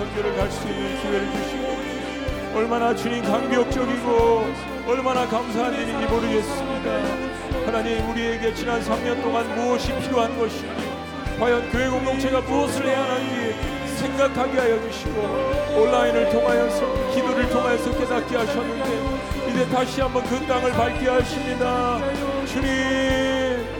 선교를 갈 수 있는 기회를 주시고 얼마나 주님 감격적이고 얼마나 감사한 일인지 모르겠습니다. 하나님 우리에게 지난 3년 동안 무엇이 필요한 것인지 과연 교회 공동체가 무엇을 해야 하는지 생각하게 하여 주시고 온라인을 통하여서 기도를 통하여서 깨닫게 하셨는데 이제 다시 한번 그 땅을 밟게 하십니다. 주님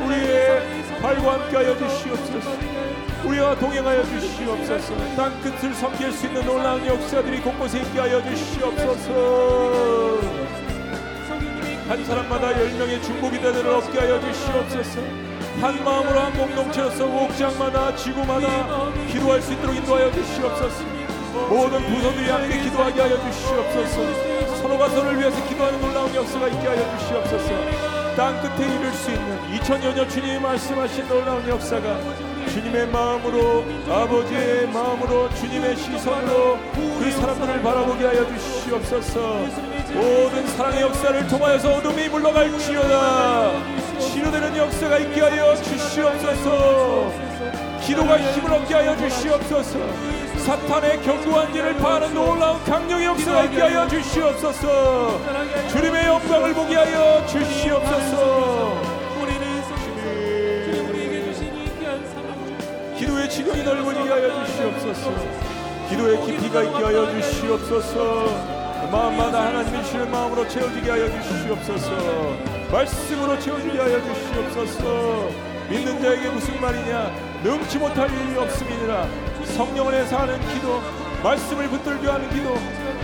우리의 발과 함께 하여 주시옵소서. 우리와 동행하여 주시옵소서. 땅 끝을 섬길 수 있는 놀라운 역사들이 곳곳에 있게 하여 주시옵소서. 한 사람마다 열 명의 중복이 되는 얻게 하여 주시옵소서. 한 마음으로 한 공동체로서 옥장마다 지구마다 기도할 수 있도록 인도하여 주시옵소서. 모든 부서들이 함께 기도하게 하여 주시옵소서. 서로가 서로를 위해서 기도하는 놀라운 역사가 있게 하여 주시옵소서. 땅 끝에 이룰 수 있는 2000여 년 주님이 말씀하신 놀라운 역사가 주님의 마음으로 아버지의 마음으로 주님의 시선으로 그 사람들을 바라보게 하여 주시옵소서. 모든 사랑의 역사를 통하여서 어둠이 물러갈지어다. 치료되는 역사가 있게 하여 주시옵소서. 기도가 힘을 얻게 하여 주시옵소서. 사탄의 견고한 길을 파는 놀라운 강력의 역사가 있게 하여 주시옵소서. 주님의 영광을 보게 하여 주시옵소서 기도의 지경이 넓어지게 하여 주시옵소서. 기도의 깊이가 있게 하여 주시옵소서. 마음마다 하나님이 주시는 마음으로 채워지게 하여 주시옵소서. 말씀으로 채워지게 하여 주시옵소서. 믿는 자에게 무슨 말이냐? 능치 못할 일이 없음이니라. 성령 안에서 하는 기도 말씀을 붙들게 하는 기도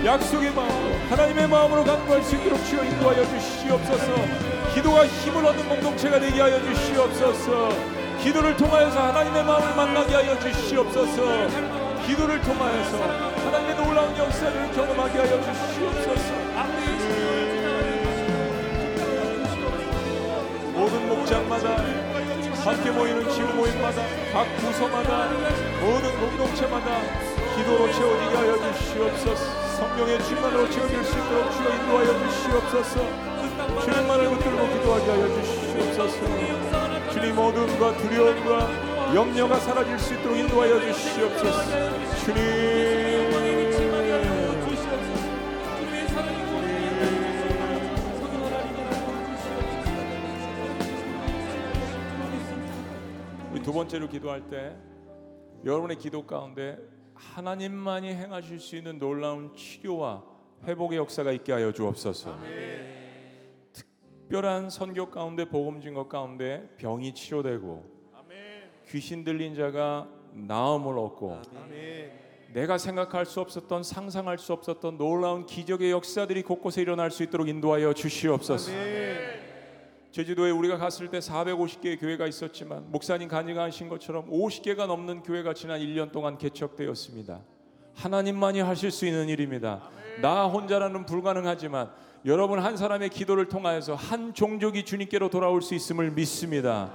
약속의 마음으로 하나님의 마음으로 간구할 수 있도록 주여 인도하여 주시옵소서. 기도가 힘을 얻는 공동체가 되게 하여 주시옵소서 기도를 통하여서 하나님의 마음을 만나게 하여 주시옵소서. 기도를 통하여서 하나님의 놀라운 역사를 경험하게 하여 주시옵소서. 모든 목장마다 함께 모이는 지구 모임마다 각 부서마다 모든 공동체마다 기도로 채워지게 하여 주시옵소서. 성령의 충만으로 채워질 수 있도록 주여 인도하여 주시옵소서. 주님만을 붙들고 기도하게 하여 주시옵소서 주님 어둠과 두려움과 염려가 사라질 수 있도록 인도하여 주시옵소서 주님 우리 두 번째로 기도할 때 여러분의 기도 가운데 하나님만이 행하실 수 있는 놀라운 치료와 회복의 역사가 있게 하여 주옵소서. 특별한 선교 가운데 복음 증거 가운데 병이 치료되고 귀신 들린 자가 나음을 얻고 내가 생각할 수 없었던 상상할 수 없었던 놀라운 기적의 역사들이 곳곳에 일어날 수 있도록 인도하여 주시옵소서. 제주도에 우리가 갔을 때 450개의 교회가 있었지만 목사님 간증하신 것처럼 50개가 넘는 교회가 지난 1년 동안 개척되었습니다. 하나님만이 하실 수 있는 일입니다. 나 혼자라는 불가능하지만 여러분 한 사람의 기도를 통하여서 한 종족이 주님께로 돌아올 수 있음을 믿습니다.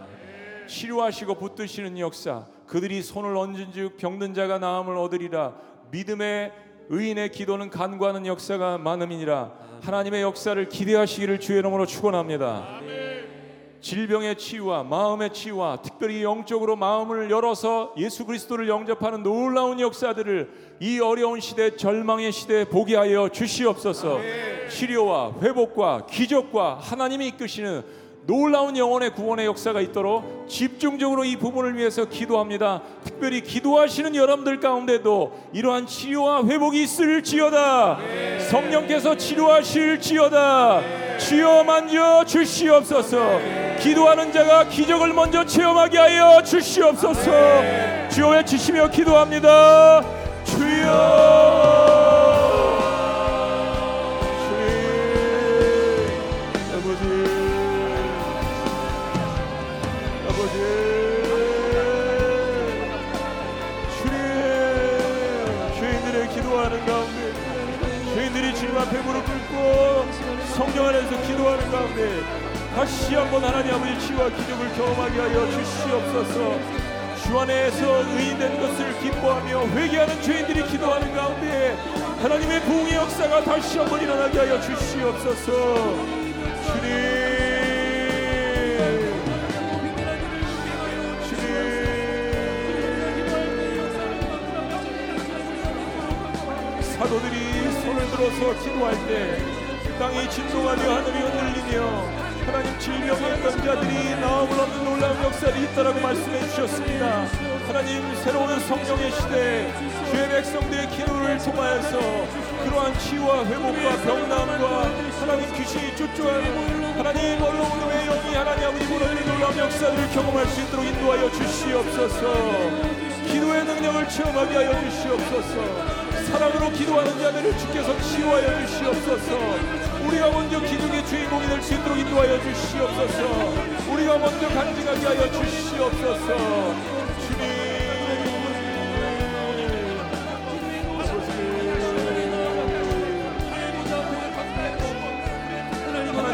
치료하시고 붙드시는 역사 그들이 손을 얹은 즉 병든 자가 나음을 얻으리라 믿음의 의인의 기도는 간구하는 역사가 많음이니라 하나님의 역사를 기대하시기를 주의 이름으로 축원합니다. 질병의 치유와 마음의 치유와 특별히 영적으로 마음을 열어서 예수 그리스도를 영접하는 놀라운 역사들을 이 어려운 시대 절망의 시대에 보게 하여 주시옵소서. 치료와 회복과 기적과 하나님이 이끄시는 놀라운 영혼의 구원의 역사가 있도록 집중적으로 이 부분을 위해서 기도합니다. 특별히 기도하시는 여러분들 가운데도 이러한 치료와 회복이 있을지어다. 성령께서 치료하실지어다. 주여 만져 주시옵소서. 기도하는 자가 기적을 먼저 체험하게 하여 주시옵소서. 주여 외치시며 기도합니다. 주여. 성령 안에서 기도하는 가운데 다시 한번 하나님 아버지 치유와 기적을 경험하게 하여 주시옵소서. 주 안에서 의인된 것을 기뻐하며 회개하는 죄인들이 기도하는 가운데 하나님의 부흥의 역사가 다시 한번 일어나게 하여 주시옵소서. 주님. 주님 사도들이 손을 들어서 기도할 때 땅이 진동하며 하늘이 흔들리며 하나님 질병에 있던 자들이 나음을 얻는 놀라운 역사를 있다라고 말씀해 주셨습니다. 하나님 새로운 성령의 시대 주의 백성들의 기도를 통하여서 그러한 치유와 회복과 병남과 하나님 귀신이 쫓겨가는 하나님 어려운 의 영이 하나님 아버지 무너지는 놀라운 역사들을 경험할 수 있도록 인도하여 주시옵소서. 기도의 능력을 체험하게 하여 주시옵소서. 사랑으로 기도하는 자들을 주께서 치유하여 주시옵소서 우리가 먼저 기둥의 주인공이 될 수 있도록 인도하여 주시옵소서. 우리가 먼저 간증하게 하여 주시옵소서. 주님.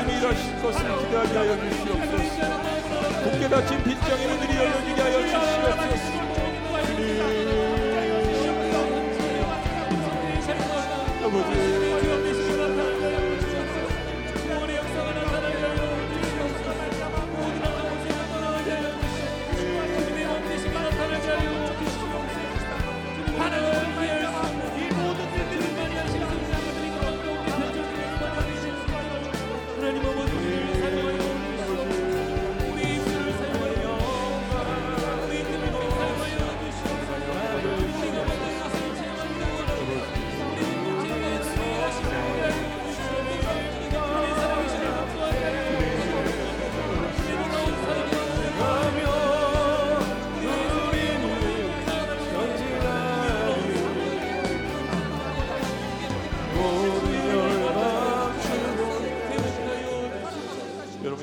일하실 것을 기대하게 하여 주시옵소서. 굳게 닫힌 빗장의 문들이 열려지게 하여 주시옵소서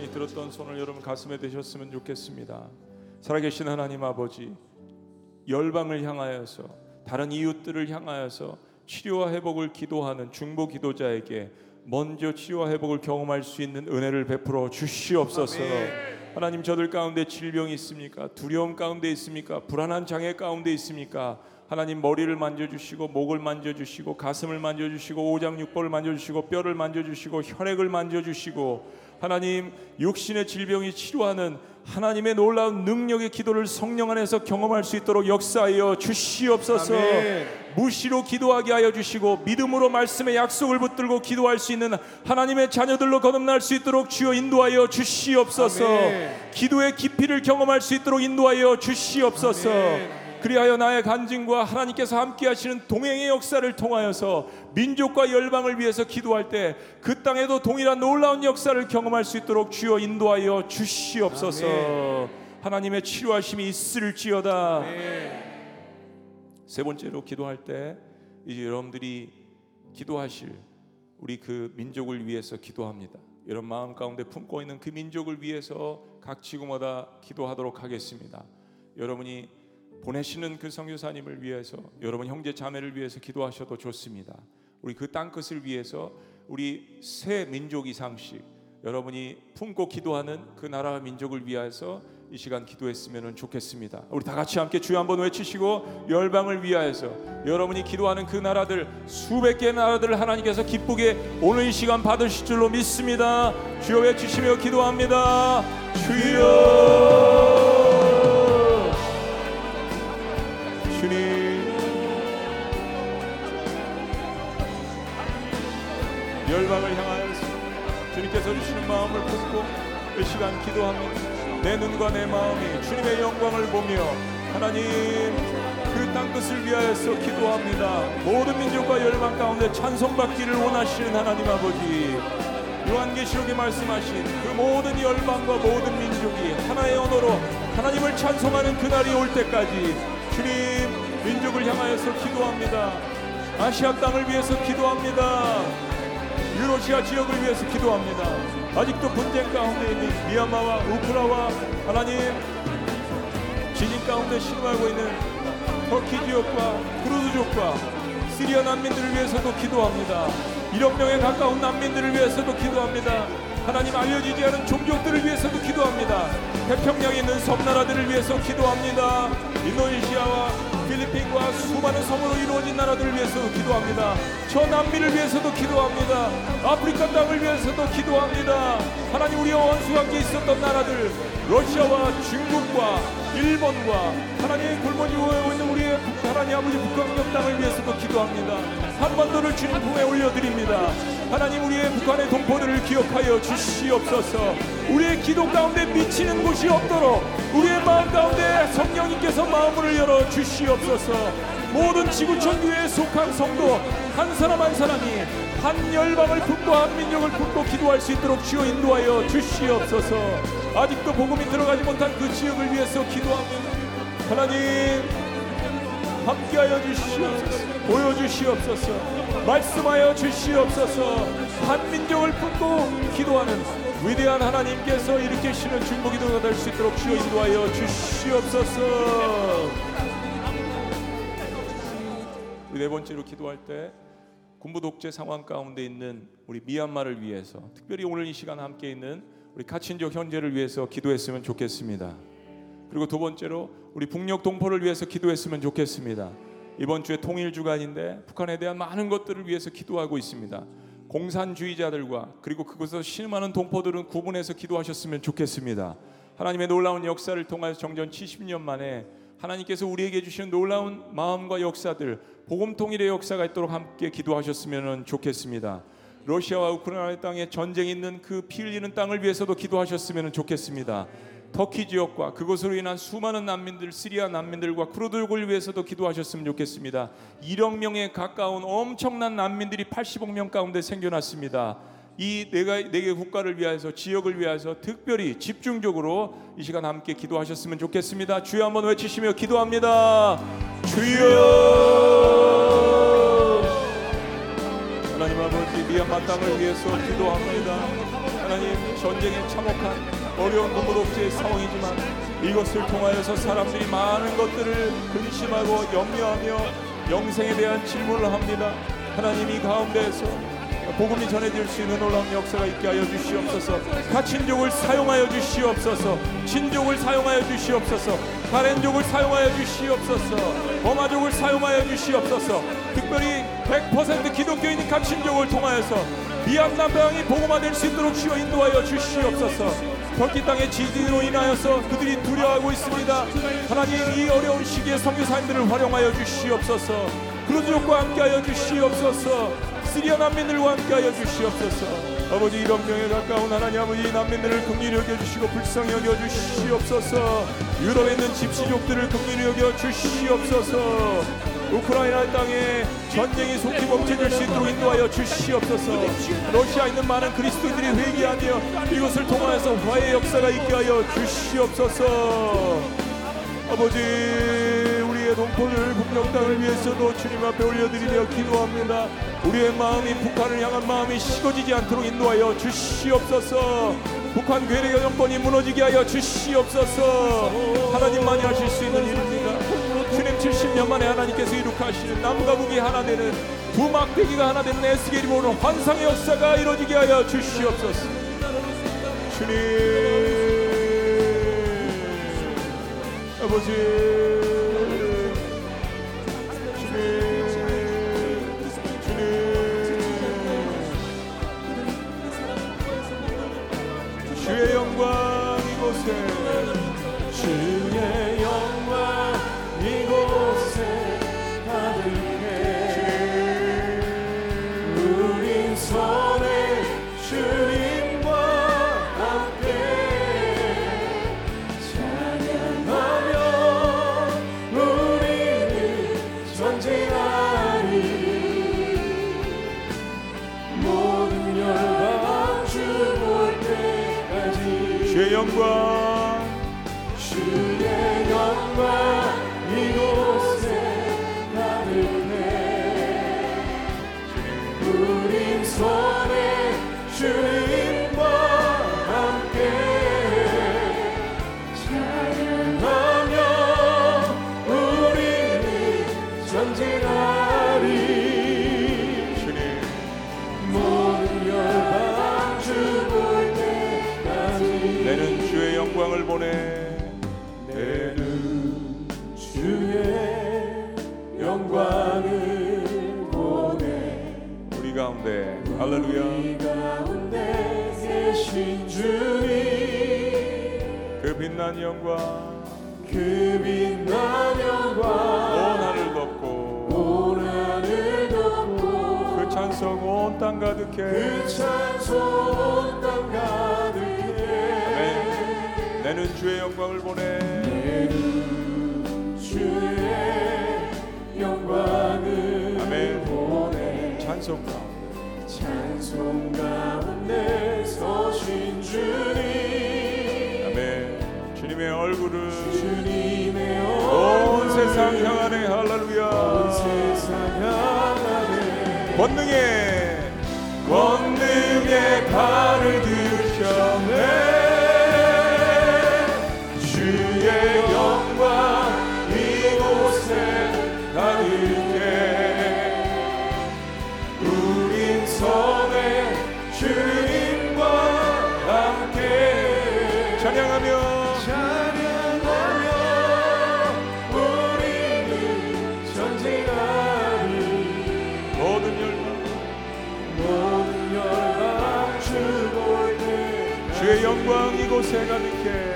여러분이 들었던 손을 여러분 가슴에 대셨으면 좋겠습니다. 살아계신 하나님 아버지 열방을 향하여서 다른 이웃들을 향하여서 치료와 회복을 기도하는 중보 기도자에게 먼저 치유와 회복을 경험할 수 있는 은혜를 베풀어 주시옵소서. 하나님 저들 가운데 질병이 있습니까? 두려움 가운데 있습니까? 불안한 장애 가운데 있습니까? 하나님 머리를 만져주시고 목을 만져주시고 가슴을 만져주시고 오장육부를 만져주시고 뼈를 만져주시고 혈액을 만져주시고 하나님 육신의 질병이 치료하는 하나님의 놀라운 능력의 기도를 성령 안에서 경험할 수 있도록 역사하여 주시옵소서. 무시로 기도하게 하여 주시고 믿음으로 말씀의 약속을 붙들고 기도할 수 있는 하나님의 자녀들로 거듭날 수 있도록 주여 인도하여 주시옵소서. 기도의 깊이를 경험할 수 있도록 인도하여 주시옵소서. 그리하여 나의 간증과 하나님께서 함께 하시는 동행의 역사를 통하여서 민족과 열방을 위해서 기도할 때 그 땅에도 동일한 놀라운 역사를 경험할 수 있도록 주여 인도하여 주시옵소서. 하나님의 치료하심이 있을지어다. 세 번째로 기도할 때 이제 여러분들이 기도하실 우리 그 민족을 위해서 기도합니다. 여러분 마음 가운데 품고 있는 그 민족을 위해서 각 지구마다 기도하도록 하겠습니다. 여러분이 보내시는 그 선교사님을 위해서 여러분 형제 자매를 위해서 기도하셔도 좋습니다. 우리 그 땅 끝을 위해서 우리 새 민족 이상씩 여러분이 품고 기도하는 그 나라와 민족을 위해서 이 시간 기도했으면 좋겠습니다. 우리 다 같이 함께 주여 한번 외치시고 열방을 위하여서 여러분이 기도하는 그 나라들 수백 개의 나라들을 하나님께서 기쁘게 오늘 이 시간 받으실 줄로 믿습니다. 주여 외치시며 기도합니다. 주여 시간 기도합니다. 내 눈과 내 마음이 주님의 영광을 보며 하나님 그 땅 끝을 위하여서 기도합니다. 모든 민족과 열방 가운데 찬송받기를 원하시는 하나님 아버지 요한계시록에 말씀하신 그 모든 열방과 모든 민족이 하나의 언어로 하나님을 찬송하는 그날이 올 때까지 주님 민족을 향하여서 기도합니다. 아시아 땅을 위해서 기도합니다. 유로시아 지역을 위해서 기도합니다. 아직도 분쟁 가운데 있는 미얀마와 우크라와 하나님 지진 가운데 신음하고 있는 터키 지역과 크루즈족과 시리아 난민들을 위해서도 기도합니다. 1억 명에 가까운 난민들을 위해서도 기도합니다. 하나님 알려지지 않은 종족들을 위해서도 기도합니다. 태평양에 있는 섬나라들을 위해서 기도합니다. 인도네시아와 필리핀과 수많은 섬으로 이루어진 나라들을 위해서도 기도합니다. 저 남미를 위해서도 기도합니다. 아프리카 땅을 위해서도 기도합니다. 하나님 우리와 함께 있었던 나라들 러시아와 중국과 일본과 하나님의 골머지 모여 있는 우리의 북- 하나님 아버지 북한경 땅을 위해서도 기도합니다. 한반도를 주님 품에 올려드립니다. 하나님 우리의 북한의 동포들을 기억하여 주시옵소서. 우리의 기도 가운데 미치는 곳이 없도록 우리의 마음 가운데 성령님께서 마음을 열어 주시옵소서. 모든 지구촌 교회에 속한 성도 한 사람 한 사람이 한 열방을 품고 한 민족을 품고 기도할 수 있도록 주여 인도하여 주시옵소서. 아직도 복음이 들어가지 못한 그 지역을 위해서 기도합니다. 하나님 함께하여 주시옵소서 보여주시옵소서 말씀하여 주시옵소서 한 민족을 품고 기도하는 위대한 하나님께서 일으키시는 중보 기도가 될 수 있도록 주여 인도하여 주시옵소서 네 번째로 기도할 때 군부 독재 상황 가운데 있는 우리 미얀마를 위해서 특별히 오늘 이 시간 함께 있는 우리 카친족 현재를 위해서 기도했으면 좋겠습니다. 그리고 두 번째로 우리 북녘 동포를 위해서 기도했으면 좋겠습니다. 이번 주에 통일 주간인데 북한에 대한 많은 것들을 위해서 기도하고 있습니다. 공산주의자들과 그리고 그곳에서 신음하는 동포들은 구분해서 기도하셨으면 좋겠습니다. 하나님의 놀라운 역사를 통하여 정전 70년 만에 하나님께서 우리에게 주신 놀라운 마음과 역사들 복음 통일의 역사가 있도록 함께 기도하셨으면 좋겠습니다. 러시아와 우크라이나 땅에 전쟁이 있는 그 피 흘리는 땅을 위해서도 기도하셨으면 좋겠습니다. 터키 지역과 그곳으로 인한 수많은 난민들, 시리아 난민들과 크루드족을 위해서도 기도하셨으면 좋겠습니다. 1억 명에 가까운 엄청난 난민들이 80억 명 가운데 생겨났습니다. 이 네가 네개 국가를 위하여서 지역을 위하여서 특별히 집중적으로 이 시간 함께 기도하셨으면 좋겠습니다. 주여 한번 외치시며 기도합니다. 주여 하나님 아버지 미얀마 땅을 위해서 기도합니다. 하나님 전쟁에 참혹한 어려운 무무독지의 상황이지만 이것을 통하여서 사람들이 많은 것들을 근심하고 염려하며 영생에 대한 질문을 합니다. 하나님 이 가운데에서 복음이 전해질 수 있는 놀라운 역사가 있게 하여 주시옵소서. 가친족을 사용하여 주시옵소서. 친족을 사용하여 주시옵소서. 가렌족을 사용하여 주시옵소서. 범아족을 사용하여 주시옵소서. 특별히 100% 기독교인 가친족을 통하여서 미얀마 땅이 복음화될 수 있도록 주여 인도하여 주시옵소서. 터키 땅의 지진으로 인하여서 그들이 두려워하고 있습니다. 하나님 이 어려운 시기에 선교사님들을 활용하여 주시옵소서. 그루족과 함께하여 주시옵소서. 시리아 난민들과 함께하여 주시옵소서. 아버지 이런 명에 가까운 하나님 아버지 이 난민들을 긍휼히 여겨 주시고 불쌍히 여겨 주시옵소서. 유럽에 있는 집시족들을 긍휼히 여겨 주시옵소서. 우크라이나 땅에 전쟁이 속히 멈춰질 수 있도록 인도하여 주시옵소서. 러시아에 있는 많은 그리스도인들이 회개하며 이것을 통하여서 화해 역사가 있게 하여 주시옵소서. 아버지 우리의 동포들 북녘 땅을 위해서도 주님 앞에 올려드리며 기도합니다. 우리의 마음이 북한을 향한 마음이 식어지지 않도록 인도하여 주시옵소서. 북한 괴뢰 정권이 무너지게 하여 주시옵소서. 하나님만이 하실 수 있는 일입니다. 주님 70년 만에 하나님께서 이룩하시는 남과 북이 하나 되는 두 막대기가 하나 되는 에스겔이 보는 환상의 역사가 이루어지게 하여 주시옵소서. 주님 아버지 이 영광. 그 빛난 온 영광. 하늘 덮고. 온 하늘 덮고. 그 찬송 온 땅 가득해. 그 찬송 땅 가득해. 아멘. 내는 주의 영광을 보내. 내는 주의 영광을 아멘. 보내. 찬송 가운데. 찬송 가운데 서신 주님 주님의 얼굴을 주님의 온 세상 향하네. 온 할렐루야. 세상 향하네. 권능의 권능의 발을 영광 이곳에 가득해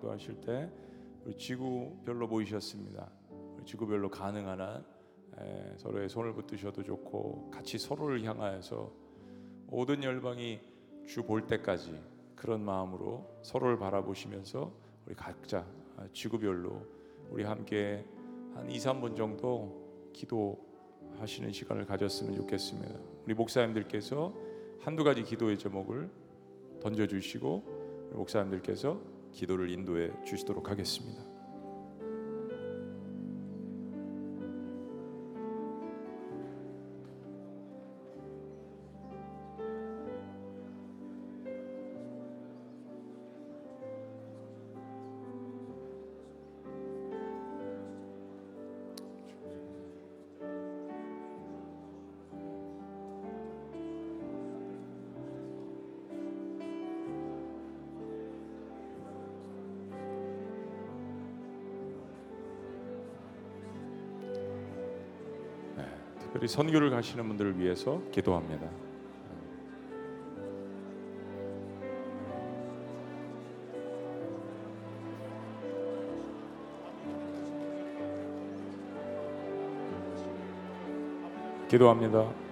기도하실 때 우리 지구별로 모이셨습니다 우리 지구별로 가능한 한 에, 서로의 손을 붙드셔도 좋고 같이 서로를 향하여서 모든 열방이 주 볼 때까지 그런 마음으로 서로를 바라보시면서 우리 각자 아, 지구별로 우리 함께 한 2, 3분 정도 기도하시는 시간을 가졌으면 좋겠습니다. 우리 목사님들께서 한두 가지 기도의 제목을 던져 주시고 우리 목사님들께서 기도를 인도해 주시도록 하겠습니다. 선교를 가시는 분들을 위해서 기도합니다. 기도합니다.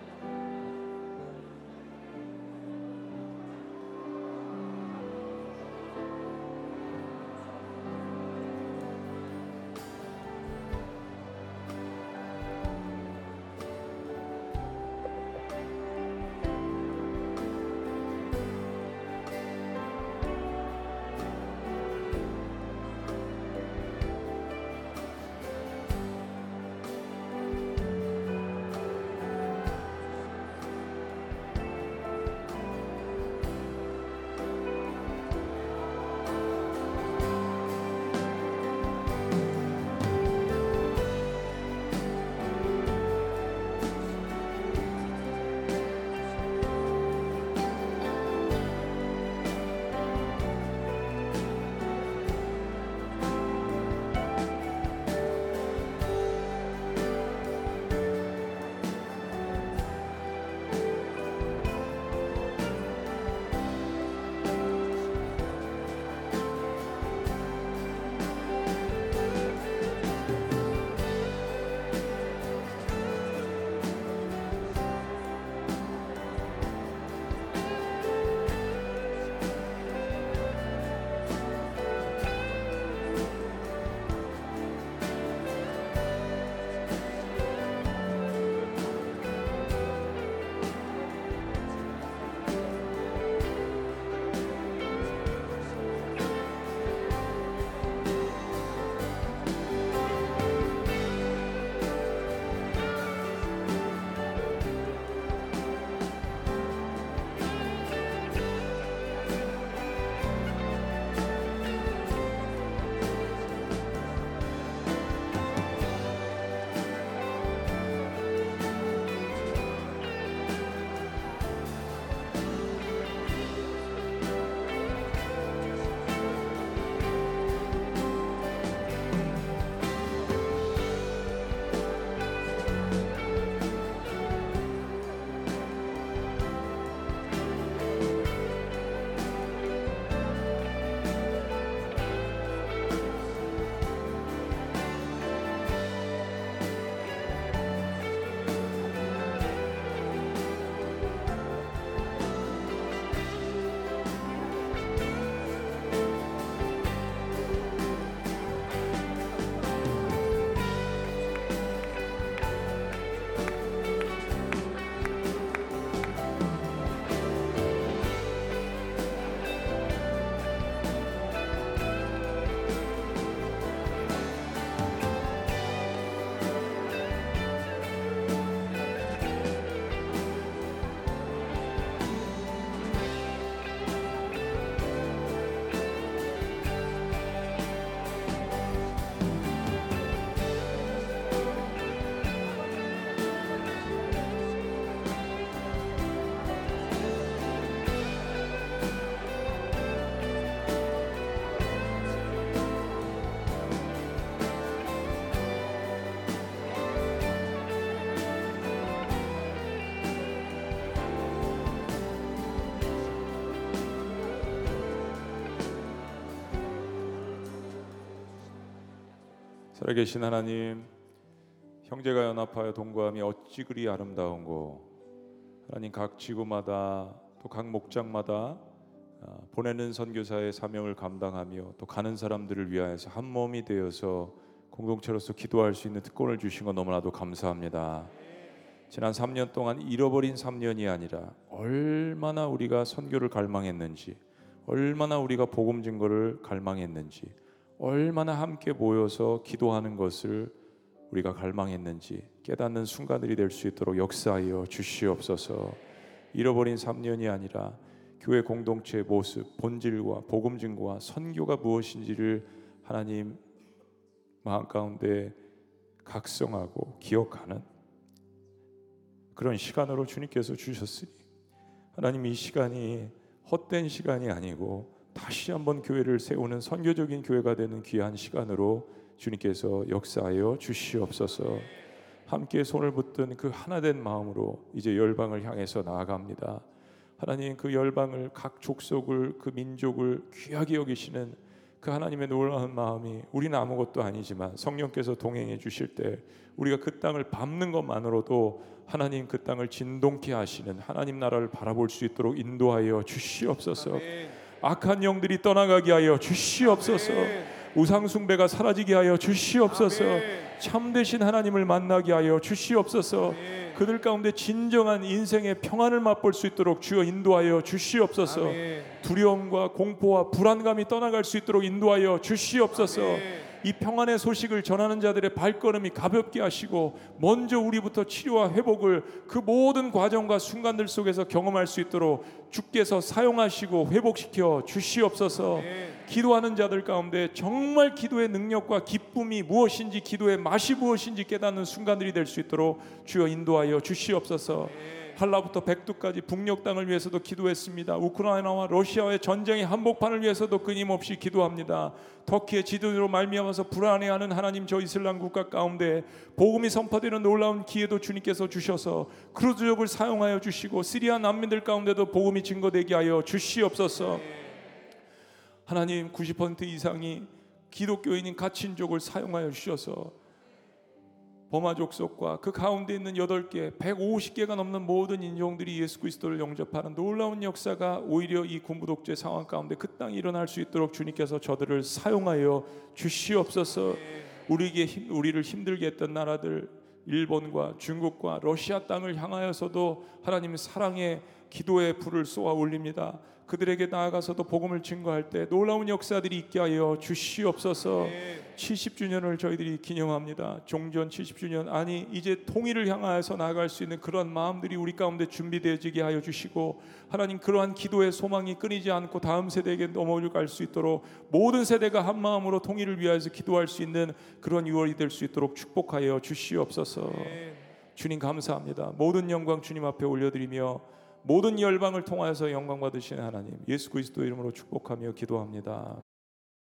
살아계신 하나님, 형제가 연합하여 동거함이 어찌 그리 아름다운고 하나님 각 지구마다 또 각 목장마다 아, 보내는 선교사의 사명을 감당하며 또 가는 사람들을 위하여서 한 몸이 되어서 공동체로서 기도할 수 있는 특권을 주신 것 너무나도 감사합니다. 지난 3년 동안 잃어버린 3년이 아니라 얼마나 우리가 선교를 갈망했는지, 얼마나 우리가 복음 증거를 갈망했는지, 얼마나 함께 모여서 기도하는 것을 우리가 갈망했는지 깨닫는 순간들이 될 수 있도록 역사하여 주시옵소서. 잃어버린 3년이 아니라 교회 공동체의 모습, 본질과 복음 증거와 선교가 무엇인지를 하나님 마음 가운데 각성하고 기억하는 그런 시간으로 주님께서 주셨으니 하나님 이 시간이 헛된 시간이 아니고 다시 한번 교회를 세우는 선교적인 교회가 되는 귀한 시간으로 주님께서 역사하여 주시옵소서. 함께 손을 붙든 그 하나된 마음으로 이제 열방을 향해서 나아갑니다. 하나님 그 열방을 각 족속을 그 민족을 귀하게 여기시는 그 하나님의 놀라운 마음이 우리는 아무것도 아니지만 성령께서 동행해 주실 때 우리가 그 땅을 밟는 것만으로도 하나님 그 땅을 진동케 하시는 하나님 나라를 바라볼 수 있도록 인도하여 주시옵소서. 악한 영들이 떠나가게 하여 주시옵소서. 우상 숭배가 사라지게 하여 주시옵소서. 참되신 하나님을 만나게 하여 주시옵소서. 그들 가운데 진정한 인생의 평안을 맛볼 수 있도록 주여 인도하여 주시옵소서. 두려움과 공포와 불안감이 떠나갈 수 있도록 인도하여 주시옵소서. 이 평안의 소식을 전하는 자들의 발걸음이 가볍게 하시고 먼저 우리부터 치료와 회복을 그 모든 과정과 순간들 속에서 경험할 수 있도록 주께서 사용하시고 회복시켜 주시옵소서. 기도하는 자들 가운데 정말 기도의 능력과 기쁨이 무엇인지 기도의 맛이 무엇인지 깨닫는 순간들이 될 수 있도록 주여 인도하여 주시옵소서. 한라부터 백두까지 북녘 땅을 위해서도 기도했습니다. 우크라이나와 러시아의 전쟁의 한복판을 위해서도 끊임없이 기도합니다. 터키의 지도로 말미암아서 불안해하는 하나님 저 이슬람 국가 가운데 복음이 선포되는 놀라운 기회도 주님께서 주셔서 크루즈족을 사용하여 주시고 시리아 난민들 가운데도 복음이 증거되게 하여 주시옵소서. 하나님 90% 이상이 기독교인인 갇힌 족을 사용하여 주셔서 버마 족속과 그 가운데 있는 8개, 150개가 넘는 모든 인종들이 예수 그리스도를 영접하는 놀라운 역사가 오히려 이 군부 독재 상황 가운데 그 땅에 일어날 수 있도록 주님께서 저들을 사용하여 주시옵소서. 우리에게 힘, 우리를 힘들게 했던 나라들 일본과 중국과 러시아 땅을 향하여서도 하나님 사랑의 기도의 불을 쏘아 올립니다. 그들에게 나아가서도 복음을 증거할 때 놀라운 역사들이 있게 하여 주시옵소서. 70주년을 저희들이 기념합니다. 종전 70주년 아니 이제 통일을 향하여서 나아갈 수 있는 그런 마음들이 우리 가운데 준비되어지게 하여 주시고 하나님 그러한 기도의 소망이 끊이지 않고 다음 세대에게 넘어갈 수 있도록 모든 세대가 한 마음으로 통일을 위하여서 기도할 수 있는 그런 6월이 될 수 있도록 축복하여 주시옵소서. 주님 감사합니다. 모든 영광 주님 앞에 올려드리며 모든 열방을 통하여서 영광 받으시는 하나님 예수 그리스도 이름으로 축복하며 기도합니다.